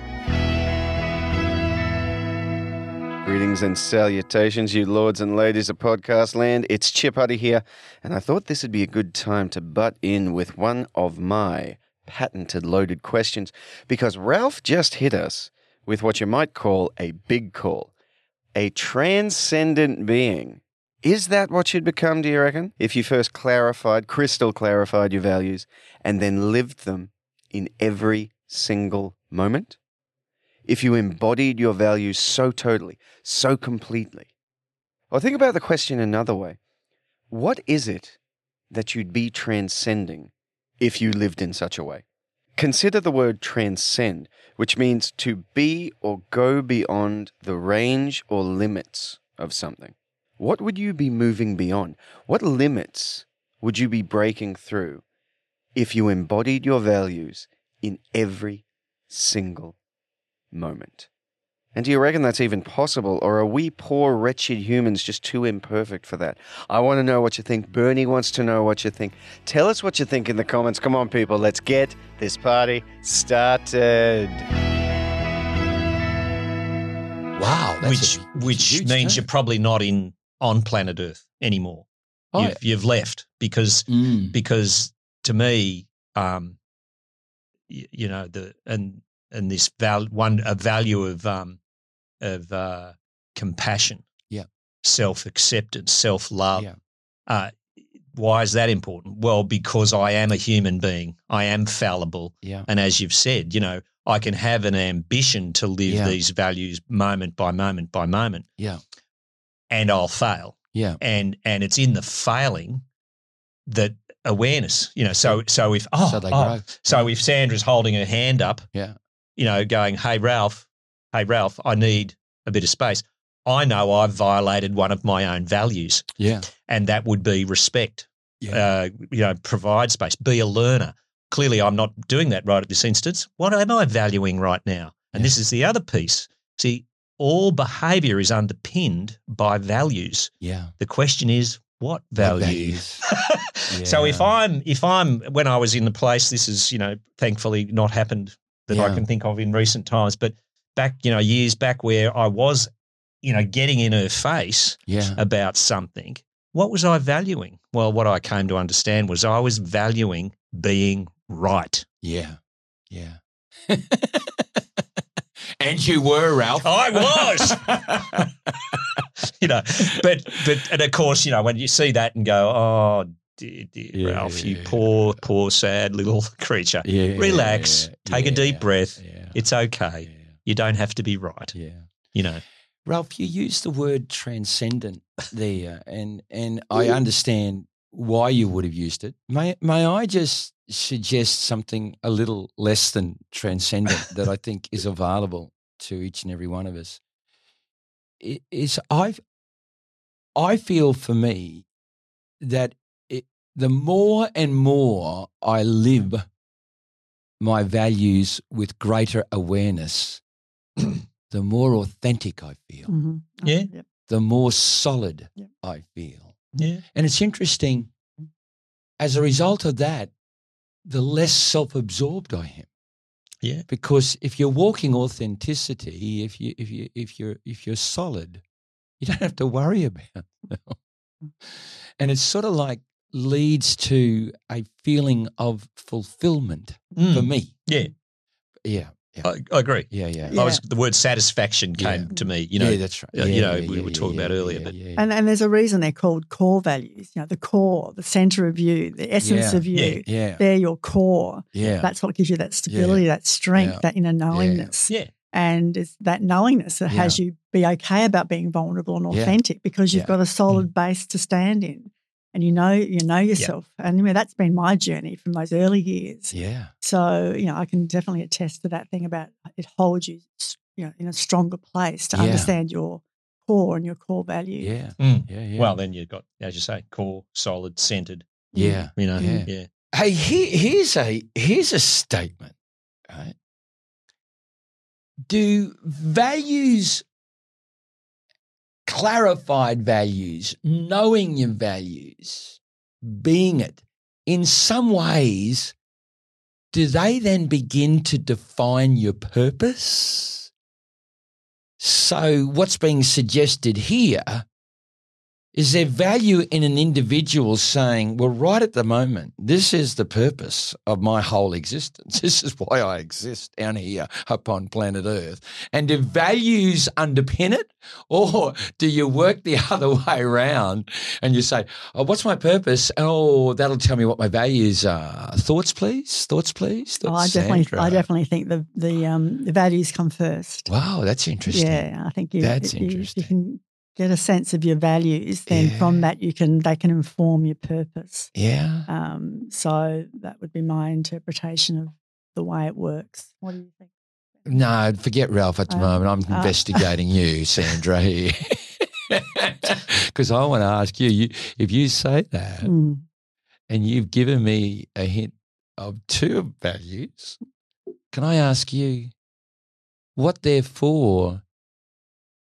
Greetings and salutations, you lords and ladies of podcast land. It's Chip Huddy here, and I thought this would be a good time to butt in with one of my patented loaded questions because Ralph just hit us with what you might call a big call. A transcendent being. Is that what you'd become, do you reckon? If you first clarified, crystal clarified your values, and then lived them in every single moment? If you embodied your values so totally, so completely? Or think about the question another way What is it that you'd be transcending if you lived in such a way? Consider the word transcend, which means to be or go beyond the range or limits of something. What would you be moving beyond? What limits would you be breaking through if you embodied your values in every single moment? And do you reckon that's even possible, or are we poor, wretched humans just too imperfect for that? I want to know what you think. Bernie wants to know what you think. Tell us what you think in the comments. Come on, people, let's get this party started. wow. That's which a- which huge means turn. you're probably not in on planet Earth anymore. Oh, you've, you've left because Mm. because to me, um, you, you know the and and this val one a value of um of uh, compassion, Yeah. self acceptance, self love. Yeah. Uh, why is that important? Well, because I am a human being. I am fallible. Yeah. And as you've said, you know, I can have an ambition to live Yeah. these values moment by moment by moment. Yeah. And I'll fail. Yeah. And and it's in the failing that awareness, you know, so so if oh, so oh, so if Sandra's holding her hand up, Yeah. You know, going, Hey Ralph, hey Ralph, I need a bit of space. I know I've violated one of my own values, Yeah. and that would be respect. Yeah. Uh, you know, provide space, be a learner. Clearly, I'm not doing that right at this instance. What am I valuing right now? And Yeah. this is the other piece. See, all behavior is underpinned by values. Yeah. The question is, what What values? So if I'm if I'm when I was in the place, this is you know thankfully not happened that I can think of in recent times, but back you know years back where I was you know getting in her face Yeah. about something, what was I valuing? Well, what I came to understand was I was valuing being right. Yeah. Yeah. and you were, Ralph. I was. you know, but but and of course, you know, when you see that and go, oh dear, dear Yeah, Ralph, you poor, poor, sad little creature. Relax, take a deep breath. It's okay. You don't have to be right. yeah. You know. Ralph, you used the word transcendent there, and and I understand why you would have used it. May may I just suggest something a little less than transcendent that I think is available to each and every one of us? It is I I feel for me that the more and more I live my values with greater awareness, the more authentic I feel Mhm. Yeah. Yep. the more solid Yep. I feel. Yeah. And it's interesting, as a result of that, the less self absorbed I am. Yeah. Because if you're walking authenticity, if you if you if you're if you're solid, you don't have to worry about them. And it's sort of like leads to a feeling of fulfillment for Mm. me. Yeah. Yeah. Yeah. I, I agree. Yeah. Yeah. I was the word satisfaction came Yeah. to me. You know, yeah, that's right. uh, you know, we were talking about earlier, but- And, and there's a reason they're called core values. You know, the core, the center of you, the essence Yeah. of you. Yeah. yeah. They're your core. Yeah. That's what gives you that stability, that strength, Yeah. that inner knowingness. yeah, And it's that knowingness that has you be okay about being vulnerable and Yeah. authentic because you've Yeah. Mm. got a solid base to stand in. And you know, you know yourself. And you know, that's been my journey from those early years. yeah. So, you know, I can definitely attest to that thing about it holds you, you know, in a stronger place to Yeah. understand your core and your core values. Yeah. Mm. Yeah. Yeah. Well, then you've got, as you say, core, solid, centered. yeah. You know, Yeah. yeah. Hey, here, here's a here's a statement. Right? Do values, clarified values, knowing your values, being it, in some ways, do they then begin to define your purpose? So, what's being suggested here is there value in an individual saying, well, right at the moment, this is the purpose of my whole existence. This is why I exist down here upon planet Earth. And do values underpin it? Or do you work the other way around and you say, oh, what's my purpose? Oh, that'll tell me what my values are. Thoughts, please? Thoughts, please? Oh, I definitely, Sandra? I definitely think the the um the values come first. Wow, that's interesting. Yeah, I think you, That's you- you, interesting. can get a sense of your values. Then Yeah. from that, you can they can inform your purpose. Yeah. Um, so that would be my interpretation of the way it works. What do you think? No, forget Ralph at the Uh, moment. I'm uh. investigating you, Sandra, here. Because I want to ask you, you, if you say that Mm. and you've given me a hint of two values, can I ask you what, therefore,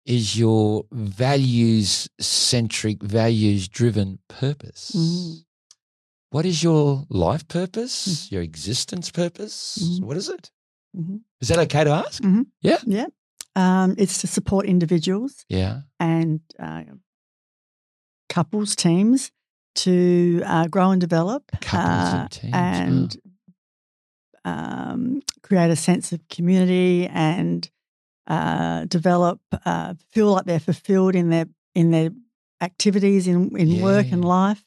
is your values centric, values driven purpose? Mhm. What is your life purpose, your existence purpose? Mhm. What is it? Mhm. Is that okay to ask? Yeah, Yeah. um, it's to support individuals Yeah. and uh, couples, teams to uh, grow and develop, Couples uh, and teams. and um, create a sense of community and uh, develop, uh, feel like they're fulfilled in their in their activities in in work and life,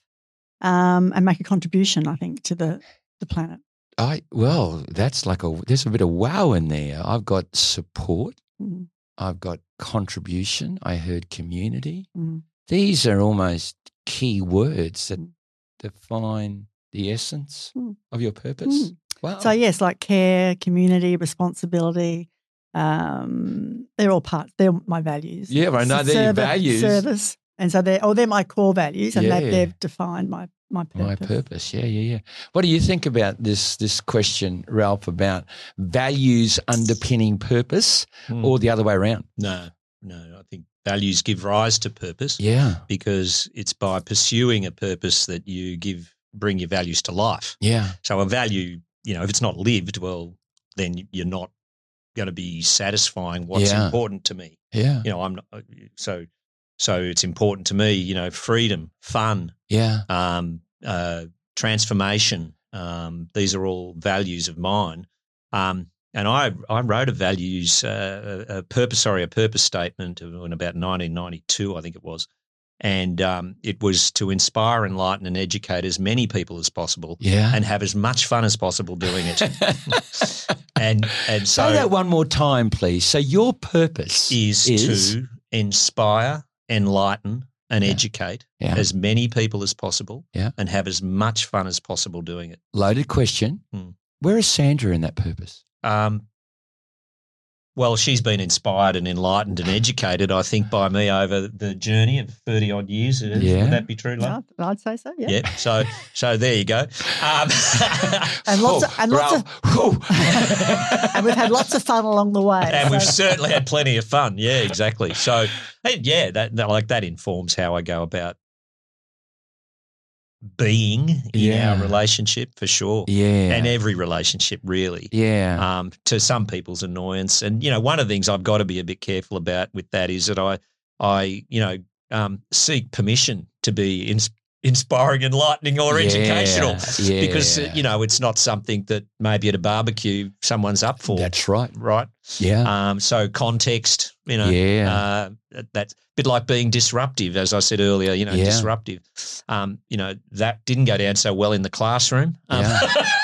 um, and make a contribution. I think to the the planet. I well, that's like a there's a bit of wow in there. I've got support. Mhm. I've got contribution. I heard community. Mhm. These are almost key words that Mm. define the essence Mm. of your purpose. Mm. Wow. So yes, like care, community, responsibility. Um, they're all part, They're my values. Yeah, I know, they're your values. Service, and so they're oh they're my core values, and Yeah. they, they've defined my my purpose. My purpose. Yeah, yeah, yeah. What do you think about this this question, Ralph, about values underpinning purpose Mm. or the other way around? no, no. I think values give rise to purpose Yeah. because it's by pursuing a purpose that you give bring your values to life. Yeah. So a value, you know, if it's not lived, well, then you're not going to be satisfying what's Yeah. important to me. Yeah. You know, I'm not, uh, so so it's important to me. You know, freedom, fun, Yeah. um, uh, transformation. Um, these are all values of mine. Um, and I, I wrote a values, uh, a a purpose, sorry, a purpose statement in about 1992, I think it was. And um, it was to inspire, enlighten, and educate as many people as possible Yeah. and have as much fun as possible doing it. and and so Say that one more time, please. So your purpose is, to inspire, enlighten, and Yeah. educate Yeah. as many people as possible Yeah. and have as much fun as possible doing it. loaded question. Hmm. Where is Sandra in that purpose? Um, well, she's been inspired and enlightened and educated, I think, by me over the journey of 30 odd years. Yeah. Would that be true, love? Yeah, I'd say so. Yeah. Yeah. So, so there you go. Um, And lots of, and lots of, and we've had lots of fun along the way. and we've certainly had plenty of fun. Yeah, exactly. So, yeah, that, that like that informs how I go about being in Yeah. our relationship for sure, yeah. and every relationship really. yeah. Um, to some people's annoyance, and you know, one of the things I've got to be a bit careful about with that is that I, I, you know, um, seek permission to be ins- inspiring, enlightening, or Yeah, educational. yeah. Because uh, you know it's not something that maybe at a barbecue someone's up for, That's right. right? Yeah. Um, so context, you know, yeah. uh, that's a bit like being disruptive, as I said earlier. You know, Yeah. disruptive. Um, you know, that didn't go down so well in the classroom. Um,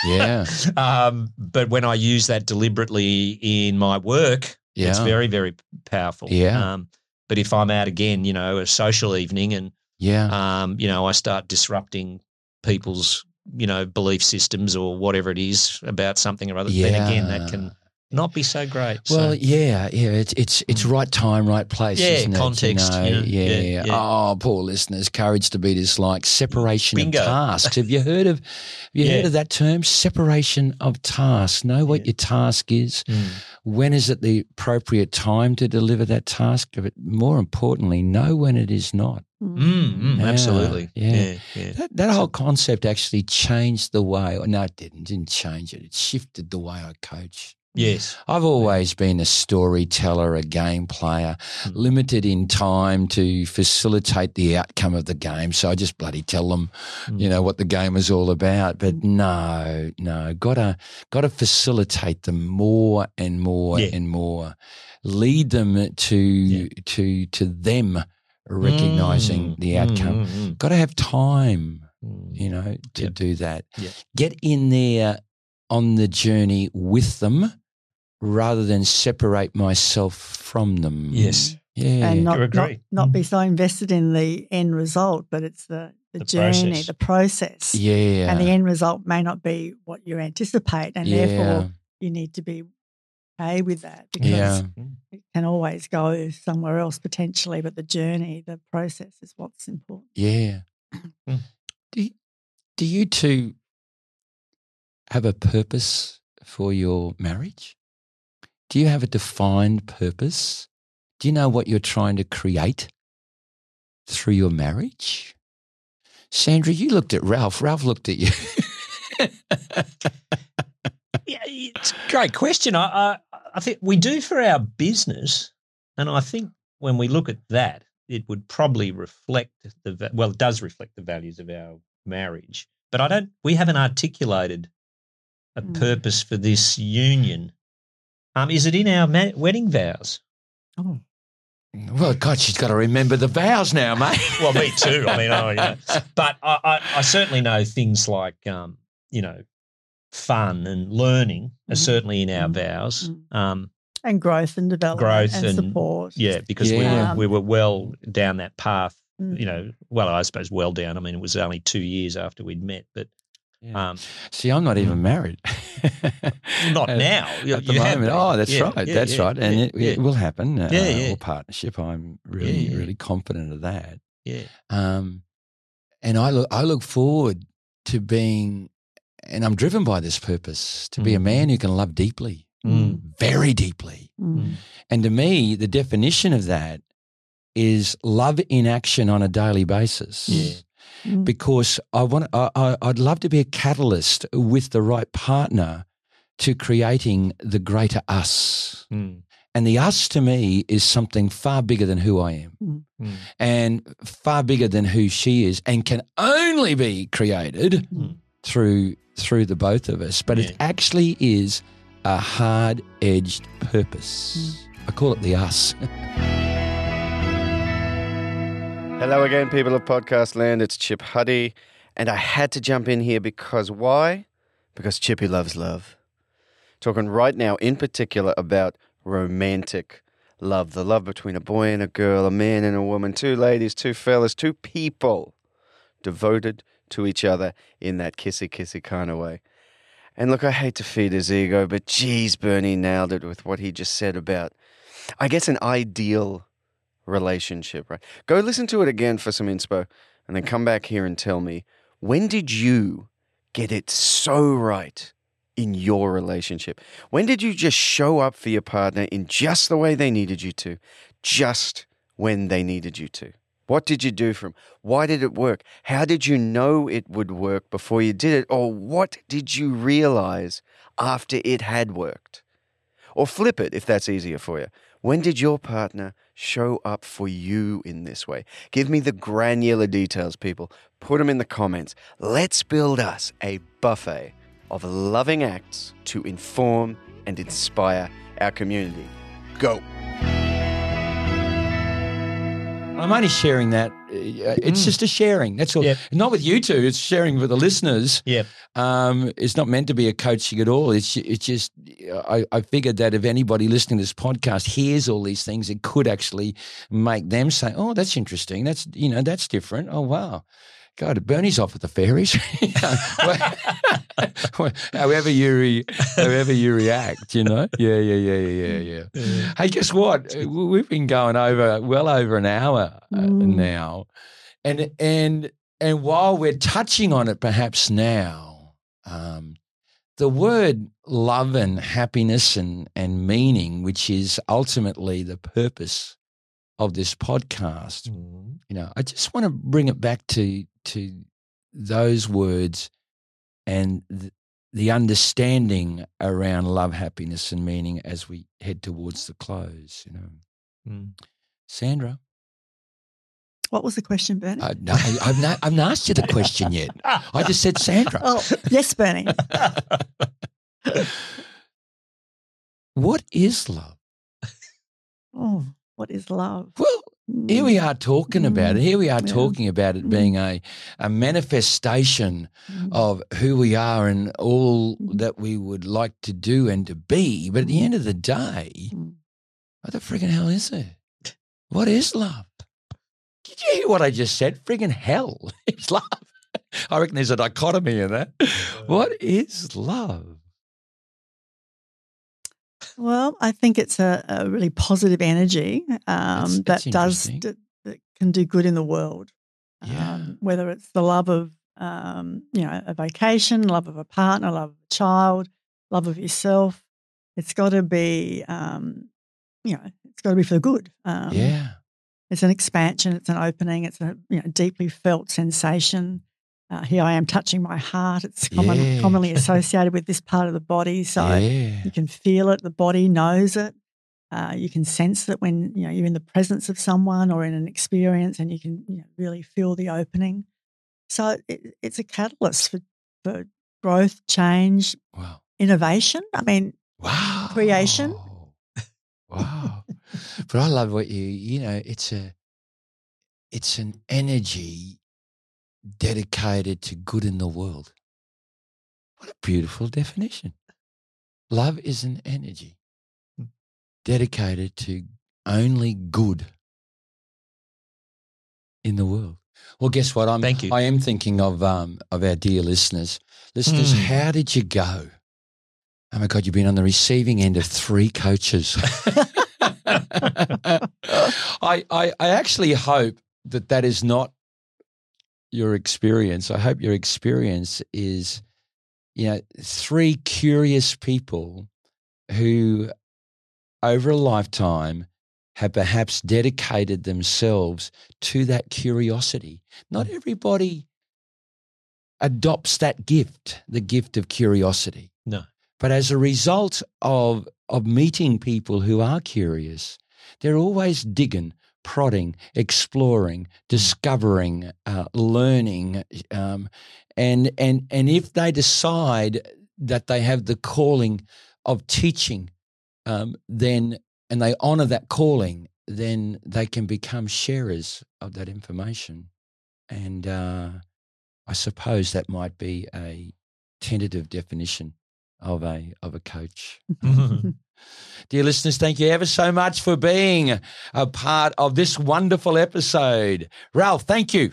yeah. um, but when I use that deliberately in my work, yeah. it's very, very powerful. Yeah. Um, but if I'm out again, you know, a social evening, and yeah. um, you know, I start disrupting people's, you know, belief systems or whatever it is about something or other, yeah. then again, that can not be so great. Well, so, yeah, yeah. It's it's it's right time, right place. Yeah, isn't? You context, know, you know, yeah, yeah, yeah. Oh, poor listeners, courage to be dislike. Separation Bingo. of tasks. Have you heard of? Have you Yeah. heard of that term? Separation of tasks. Know what Yeah. your task is. Mm. When is it the appropriate time to deliver that task? But more importantly, know when it is not. Mm, mm, Yeah, absolutely. yeah. Yeah, yeah. That, that whole concept actually changed the way. No, it didn't. Didn't change it. It shifted the way I coach. Yes. I've always been a storyteller, a game player, Mm. limited in time to facilitate the outcome of the game. So I just bloody tell them, Mm. you know, what the game is all about. But no, no, gotta gotta facilitate them more and more Yeah. and more. Lead them to Yeah. to to them recognizing Mm, the mm, outcome. mm, mm, Got to have time, you know, to Yep. do that. Yep. Get in there on the journey with them rather than separate myself from them. Yes. Yeah. and not, not, not be so invested in the end result, but it's the, the, The journey, process. the process. yeah. And the end result may not be what you anticipate. And yeah. therefore, you need to be okay with that because Yeah. it can always go somewhere else potentially. But the journey, the process is what's important. Yeah. Mm. do, do you two have a purpose for your marriage? Do you have a defined purpose? Do you know what you're trying to create through your marriage? Sandra, you looked at Ralph. Ralph looked at you. Yeah, it's a great question. I, I I think we do for our business, and I think when we look at that, it would probably reflect the well, it does reflect the values of our marriage. But I don't. We haven't articulated a Mm. purpose for this union. Um, is it in our ma- wedding vows? Oh, well, God, she's got to remember the vows now, mate. Well, me too. I mean, I, you know, but I, I, I certainly know things like um, you know, fun and learning are Mhm. certainly in our Mhm. vows. Mhm. Um, and growth and development Growth and, and- support. Yeah, because Yeah. we were we were well down that path. Mm. You know, well, I suppose well down. I mean, it was only two years after we'd met, but Yeah. um, See, I'm not even married. not At- now. You, At the moment. been. Oh, that's Yeah, right. yeah, that's yeah, right. And yeah, it, yeah, it will happen. Uh, Yeah, yeah. Or partnership. I'm really, Yeah, yeah. really confident of that. yeah. Um, and I look I look forward to being, and I'm driven by this purpose to be a Mm. man who can love deeply, Mm. very deeply. Mm. And to me, the definition of that is love in action on a daily basis. Yeah. Mm. Because I want, I, I, I'd love to be a catalyst with the right partner to creating the greater us. Mm. And the us to me is something far bigger than who I am Mm. and far bigger than who she is and can only be created Mm. through through the both of us. But Yeah. it actually is a hard edged purpose. I call it the us. Hello again, people of podcast land. It's Chip Huddy, and I had to jump in here because why? Because Chippy loves love. Talking right now, in particular, about romantic love the love between a boy and a girl, a man and a woman, two ladies, two fellas, two people devoted to each other in that kissy kissy kind of way. And look, I hate to feed his ego, but geez, Bernie nailed it with what he just said about, I guess, an ideal relationship, right? Go listen to it again for some inspo and then come back here and tell me when did you get it so right in your relationship? When did you just show up for your partner in just the way they needed you to, just when they needed you to? What did you do for? Why did it work? How did you know it would work before you did it? Or what did you realize after it had worked? Or flip it if that's easier for you. When did your partner show up for you in this way? Give me the granular details, people. Put them in the comments. Let's build us a buffet of loving acts to inform and inspire our community. Go. I'm only sharing that. It's Mm. just a sharing. That's all. Yep. Not with you two. It's sharing with the listeners. Yeah. Um, it's not meant to be a coaching at all. It's it's just I, I figured that if anybody listening to this podcast hears all these things, it could actually make them say, "Oh, that's interesting. That's you know that's different. Oh, wow." God, Bernie's off at the fairies. Well, however you re, however you react, you know. Yeah, yeah, yeah, yeah, yeah, yeah. Hey, guess what? We've been going over well over an hour uh, Mm. now, and and and while we're touching on it, perhaps now, um, the word love and happiness and and meaning, which is ultimately the purpose of this podcast, Mm. you know, I just want to bring it back to to those words and th- the understanding around love, happiness, and meaning as we head towards the close. You know, Mm. Sandra, What was the question, Bernie? I, no, I've not, I've not asked you the question yet. I just said Sandra. oh, yes, Bernie. What is love? Oh, what is love? Well, here we are talking about it. Here we are Yeah. talking about it Mm. being a, a manifestation Mm. of who we are and all that we would like to do and to be. But at the end of the day, Mm. what the friggin' hell is it? What is love? Did you hear what I just said? Friggin' hell is love. I reckon there's a dichotomy in that. What is love? Well, I think it's a, a really positive energy um, That's- that's that does interesting. that, can do good in the world. Yeah. Um, whether it's the love of um, you know a vacation, love of a partner, love of a child, love of yourself. It's got to be um, you know it's got to be for the good. Um, yeah. it's an expansion. It's an opening. It's a you know deeply felt sensation. Uh, here I am touching my heart. It's common, Yeah. commonly associated with this part of the body. So yeah. you can feel it. The body knows it. Uh, you can sense that when you know you're in the presence of someone or in an experience, and you can you know, really feel the opening. So it, it's a catalyst for, for growth, change, Wow. innovation. I mean, Wow. Creation. Wow. but I love what you, you know, it's a, it's an energy dedicated to good in the world. What a beautiful definition. Love is an energy dedicated to only good in the world. Well, guess what? I'm, Thank you. I am thinking of um, of our dear listeners. Listeners, Mm. how did you go? Oh my God, you've been on the receiving end of three coaches. I, I, I actually hope that that is not your experience. I hope your experience is, you know, three curious people who, over a lifetime, have perhaps dedicated themselves to that curiosity. Not everybody adopts that gift, the gift of curiosity. No. But as a result of of meeting people who are curious, they're always digging, prodding, exploring, discovering, uh, learning, um, and and and if they decide that they have the calling of teaching, um, then and they honour that calling, then they can become sharers of that information, and uh, I suppose that might be a tentative definition of a of a coach. Dear listeners, thank you ever so much for being a part of this wonderful episode. Ralph, thank you.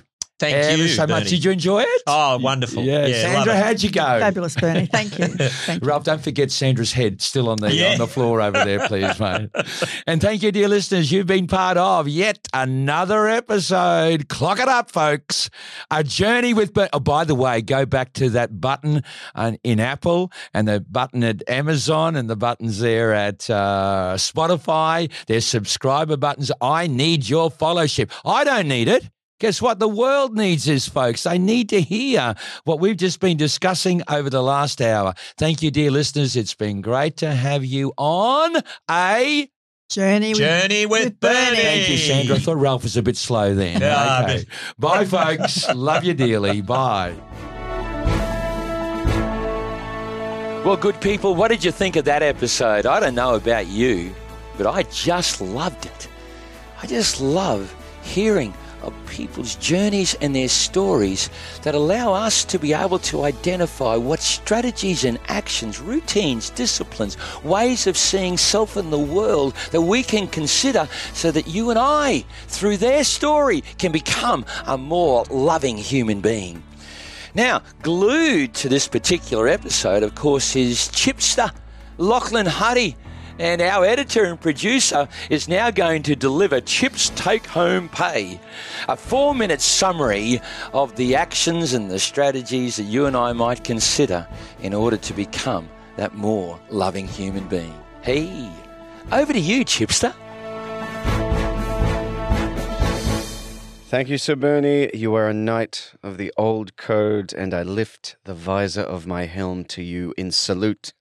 Thank ever you so much. Did you enjoy it? Oh, wonderful. Yeah, Yeah, Sandra, how'd you go? Fabulous, Bernie. Thank you. Thank you. Ralph, don't forget Sandra's head still on the Yeah. on the floor over there, please, mate. And thank you, dear listeners. You've been part of yet another episode. Clock it up, folks. A journey with. Ber- Oh, by the way, go back to that button uh, in Apple and the button at Amazon and the buttons there at uh, Spotify. There's subscriber buttons. I need your fellowship. I don't need it. Guess what? The world needs is, folks. They need to hear what we've just been discussing over the last hour. Thank you, dear listeners. It's been great to have you on a. Journey. with- Journey with, with Bernie. Bernie. Thank you, Sandra. I thought Ralph was a bit slow then. Yeah, okay. Bye, folks. Love you dearly. Bye. Well, good people, what did you think of that episode? I don't know about you, but I just loved it. I just love hearing of people's journeys and their stories that allow us to be able to identify what strategies and actions, routines, disciplines, ways of seeing self in the world that we can consider so that you and I, through their story, can become a more loving human being. Now, glued to this particular episode, of course, is Chipster Lachlan Huddy. And our editor and producer is now going to deliver Chip's take home pay. A four minute summary of the actions and the strategies that you and I might consider in order to become that more loving human being. Hey, over to you, Chipster. Thank you, Sir Bernie. You are a knight of the old code, and I lift the visor of my helm to you in salute.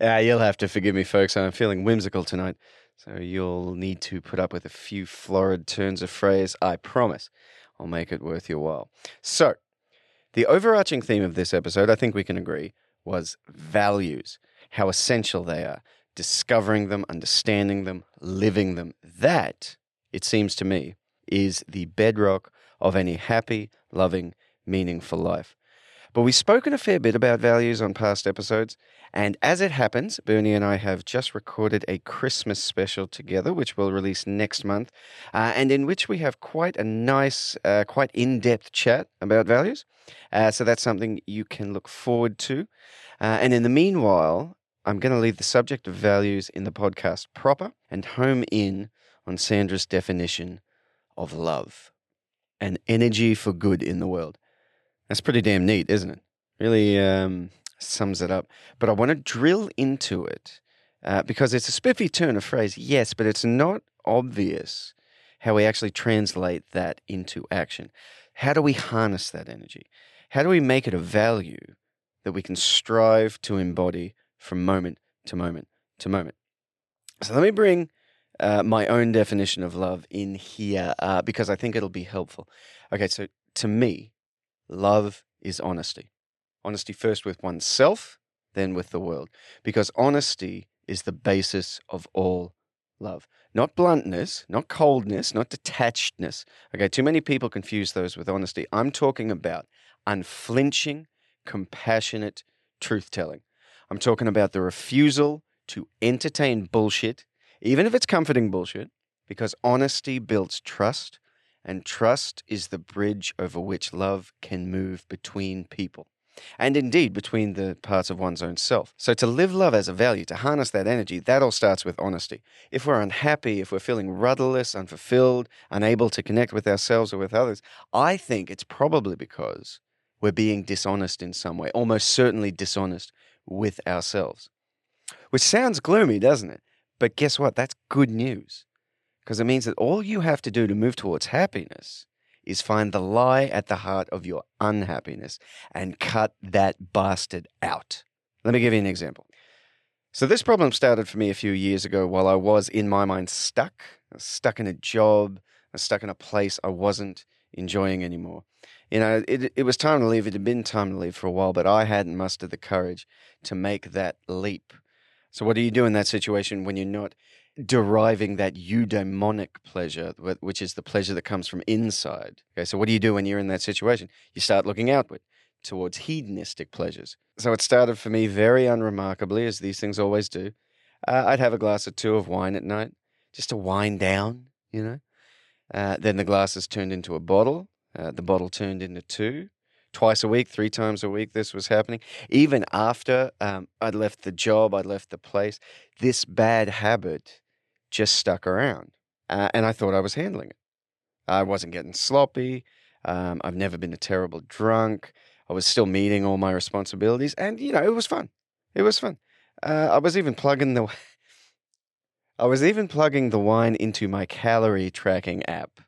Ah, you'll have to forgive me, folks. I'm feeling whimsical tonight, so you'll need to put up with a few florid turns of phrase. I promise I'll make it worth your while. So, the overarching theme of this episode, I think we can agree, was values, how essential they are, discovering them, understanding them, living them. That, it seems to me, is the bedrock of any happy, loving, meaningful life. But we've spoken a fair bit about values on past episodes, and as it happens, Bernie and I have just recorded a Christmas special together, which we'll release next month, uh, and in which we have quite a nice, uh, quite in depth chat about values. Uh, so that's something you can look forward to. Uh, and in the meanwhile, I'm going to leave the subject of values in the podcast proper and home in on Sandra's definition of love and energy for good in the world. That's pretty damn neat, isn't it? Really um, sums it up. But I want to drill into it uh, because it's a spiffy turn of phrase, yes, but it's not obvious how we actually translate that into action. How do we harness that energy? How do we make it a value that we can strive to embody from moment to moment to moment? So let me bring uh, my own definition of love in here uh, because I think it'll be helpful. Okay, so to me, love is honesty. Honesty first with oneself, then with the world. Because honesty is the basis of all love. Not bluntness, not coldness, not detachedness. Okay, too many people confuse those with honesty. I'm talking about unflinching, compassionate truth telling. I'm talking about the refusal to entertain bullshit, even if it's comforting bullshit, because honesty builds trust, and trust is the bridge over which love can move between people. and indeed between the parts of one's own self. So to live love as a value, to harness that energy, that all starts with honesty. If we're unhappy, if we're feeling rudderless, unfulfilled, unable to connect with ourselves or with others, I think it's probably because we're being dishonest in some way, almost certainly dishonest with ourselves. Which sounds gloomy, doesn't it? But guess what? That's good news. Because it means that all you have to do to move towards happiness is find the lie at the heart of your unhappiness and cut that bastard out. Let me give you an example. So, this problem started for me a few years ago while I was, in my mind, stuck. stuck in a job, stuck in a place I wasn't enjoying anymore. You know, it, it was time to leave. It had been time to leave for a while, but I hadn't mustered the courage to make that leap. So, what do you do in that situation when you're not deriving that eudaimonic pleasure, which is the pleasure that comes from inside? Okay, so what do you do when you're in that situation? You start looking outward towards hedonistic pleasures. So, it started for me very unremarkably, as these things always do. Uh, I'd have a glass or two of wine at night just to wind down, you know. Uh, then the glasses turned into a bottle. Uh, the bottle turned into two. Twice a week, three times a week, this was happening. Even after um, I'd left the job, I'd left the place, this bad habit just stuck around. Uh, and I thought I was handling it. I wasn't getting sloppy. Um, I've never been a terrible drunk. I was still meeting all my responsibilities. And, you know, it was fun. It was fun. Uh, I was even plugging the. I was even plugging the wine into my calorie tracking app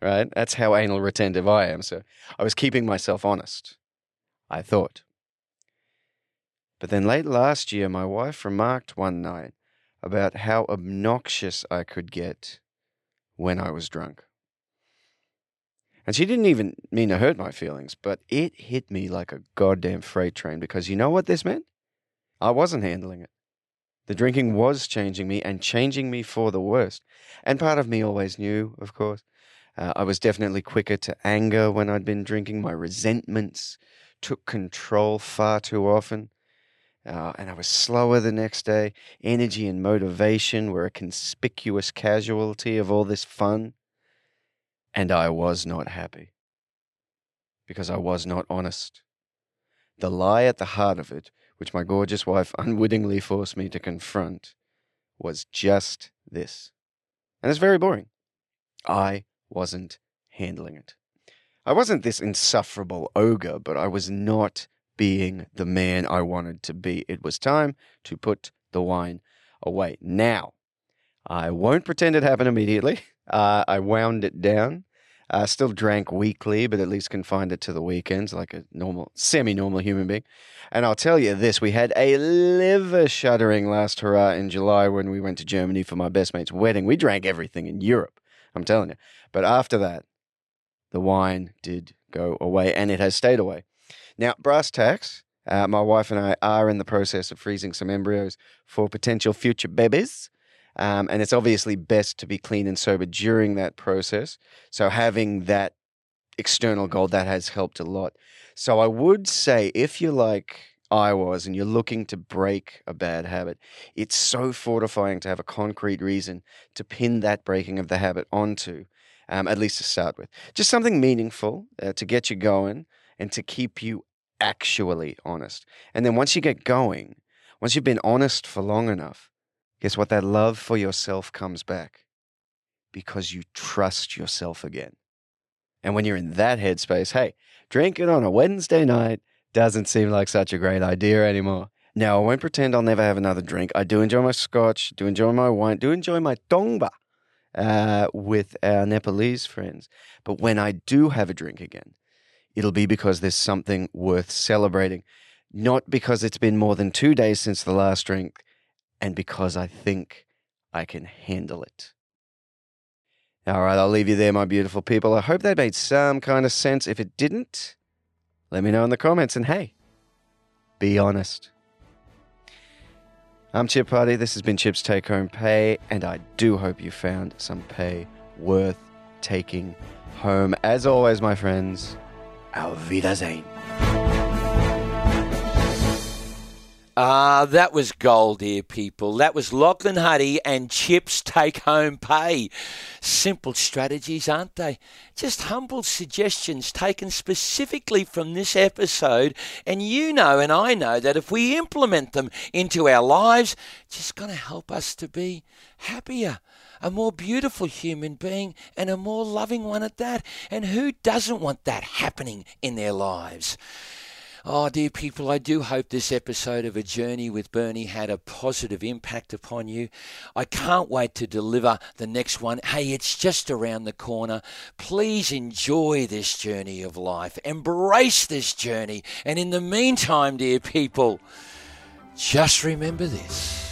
right? That's how anal retentive I am. So I was keeping myself honest, I thought. But then late last year, my wife remarked one night about how obnoxious I could get when I was drunk. And she didn't even mean to hurt my feelings, but it hit me like a goddamn freight train because you know what this meant? I wasn't handling it. The drinking was changing me and changing me for the worst. And part of me always knew, of course, uh, I was definitely quicker to anger when I'd been drinking. My resentments took control far too often. Uh, and I was slower the next day. Energy and motivation were a conspicuous casualty of all this fun. And I was not happy because I was not honest. The lie at the heart of it, which my gorgeous wife unwittingly forced me to confront, was just this. And it's very boring. I wasn't handling it. I wasn't this insufferable ogre, but I was not being the man I wanted to be. It was time to put the wine away. Now, I won't pretend it happened immediately. Uh, I wound it down. I still drank weekly, but at least confined it to the weekends like a normal, semi normal human being. And I'll tell you this we had a liver shuddering last hurrah in July when we went to Germany for my best mate's wedding. We drank everything in Europe. I'm telling you. But after that, the wine did go away and it has stayed away. Now, brass tacks, uh, my wife and I are in the process of freezing some embryos for potential future babies. Um, and it's obviously best to be clean and sober during that process. So having that external goal that has helped a lot. So I would say if you're like I was and you're looking to break a bad habit, it's so fortifying to have a concrete reason to pin that breaking of the habit onto, um, at least to start with. Just something meaningful uh, to get you going and to keep you actually honest. And then once you get going, once you've been honest for long enough, guess what? That love for yourself comes back because you trust yourself again. And when you're in that headspace, hey, drinking on a Wednesday night doesn't seem like such a great idea anymore. Now, I won't pretend I'll never have another drink. I do enjoy my scotch, do enjoy my wine, do enjoy my tongba uh, with our Nepalese friends. But when I do have a drink again, it'll be because there's something worth celebrating, not because it's been more than two days since the last drink, and because I think I can handle it. All right, I'll leave you there, my beautiful people. I hope that made some kind of sense. If it didn't, let me know in the comments. And hey, be honest. I'm Chip Hardy. This has been Chip's Take Home Pay, and I do hope you found some pay worth taking home. As always, my friends, auf Wiedersehen. Ah, that was gold, dear people. That was Lachlan Huddy and Chip's take home pay. Simple strategies, aren't they? Just humble suggestions taken specifically from this episode. And you know, and I know, that if we implement them into our lives, it's just going to help us to be happier a more beautiful human being and a more loving one at that. And who doesn't want that happening in their lives? Oh, dear people, I do hope this episode of A Journey with Bernie had a positive impact upon you. I can't wait to deliver the next one. Hey, it's just around the corner. Please enjoy this journey of life, embrace this journey. And in the meantime, dear people, just remember this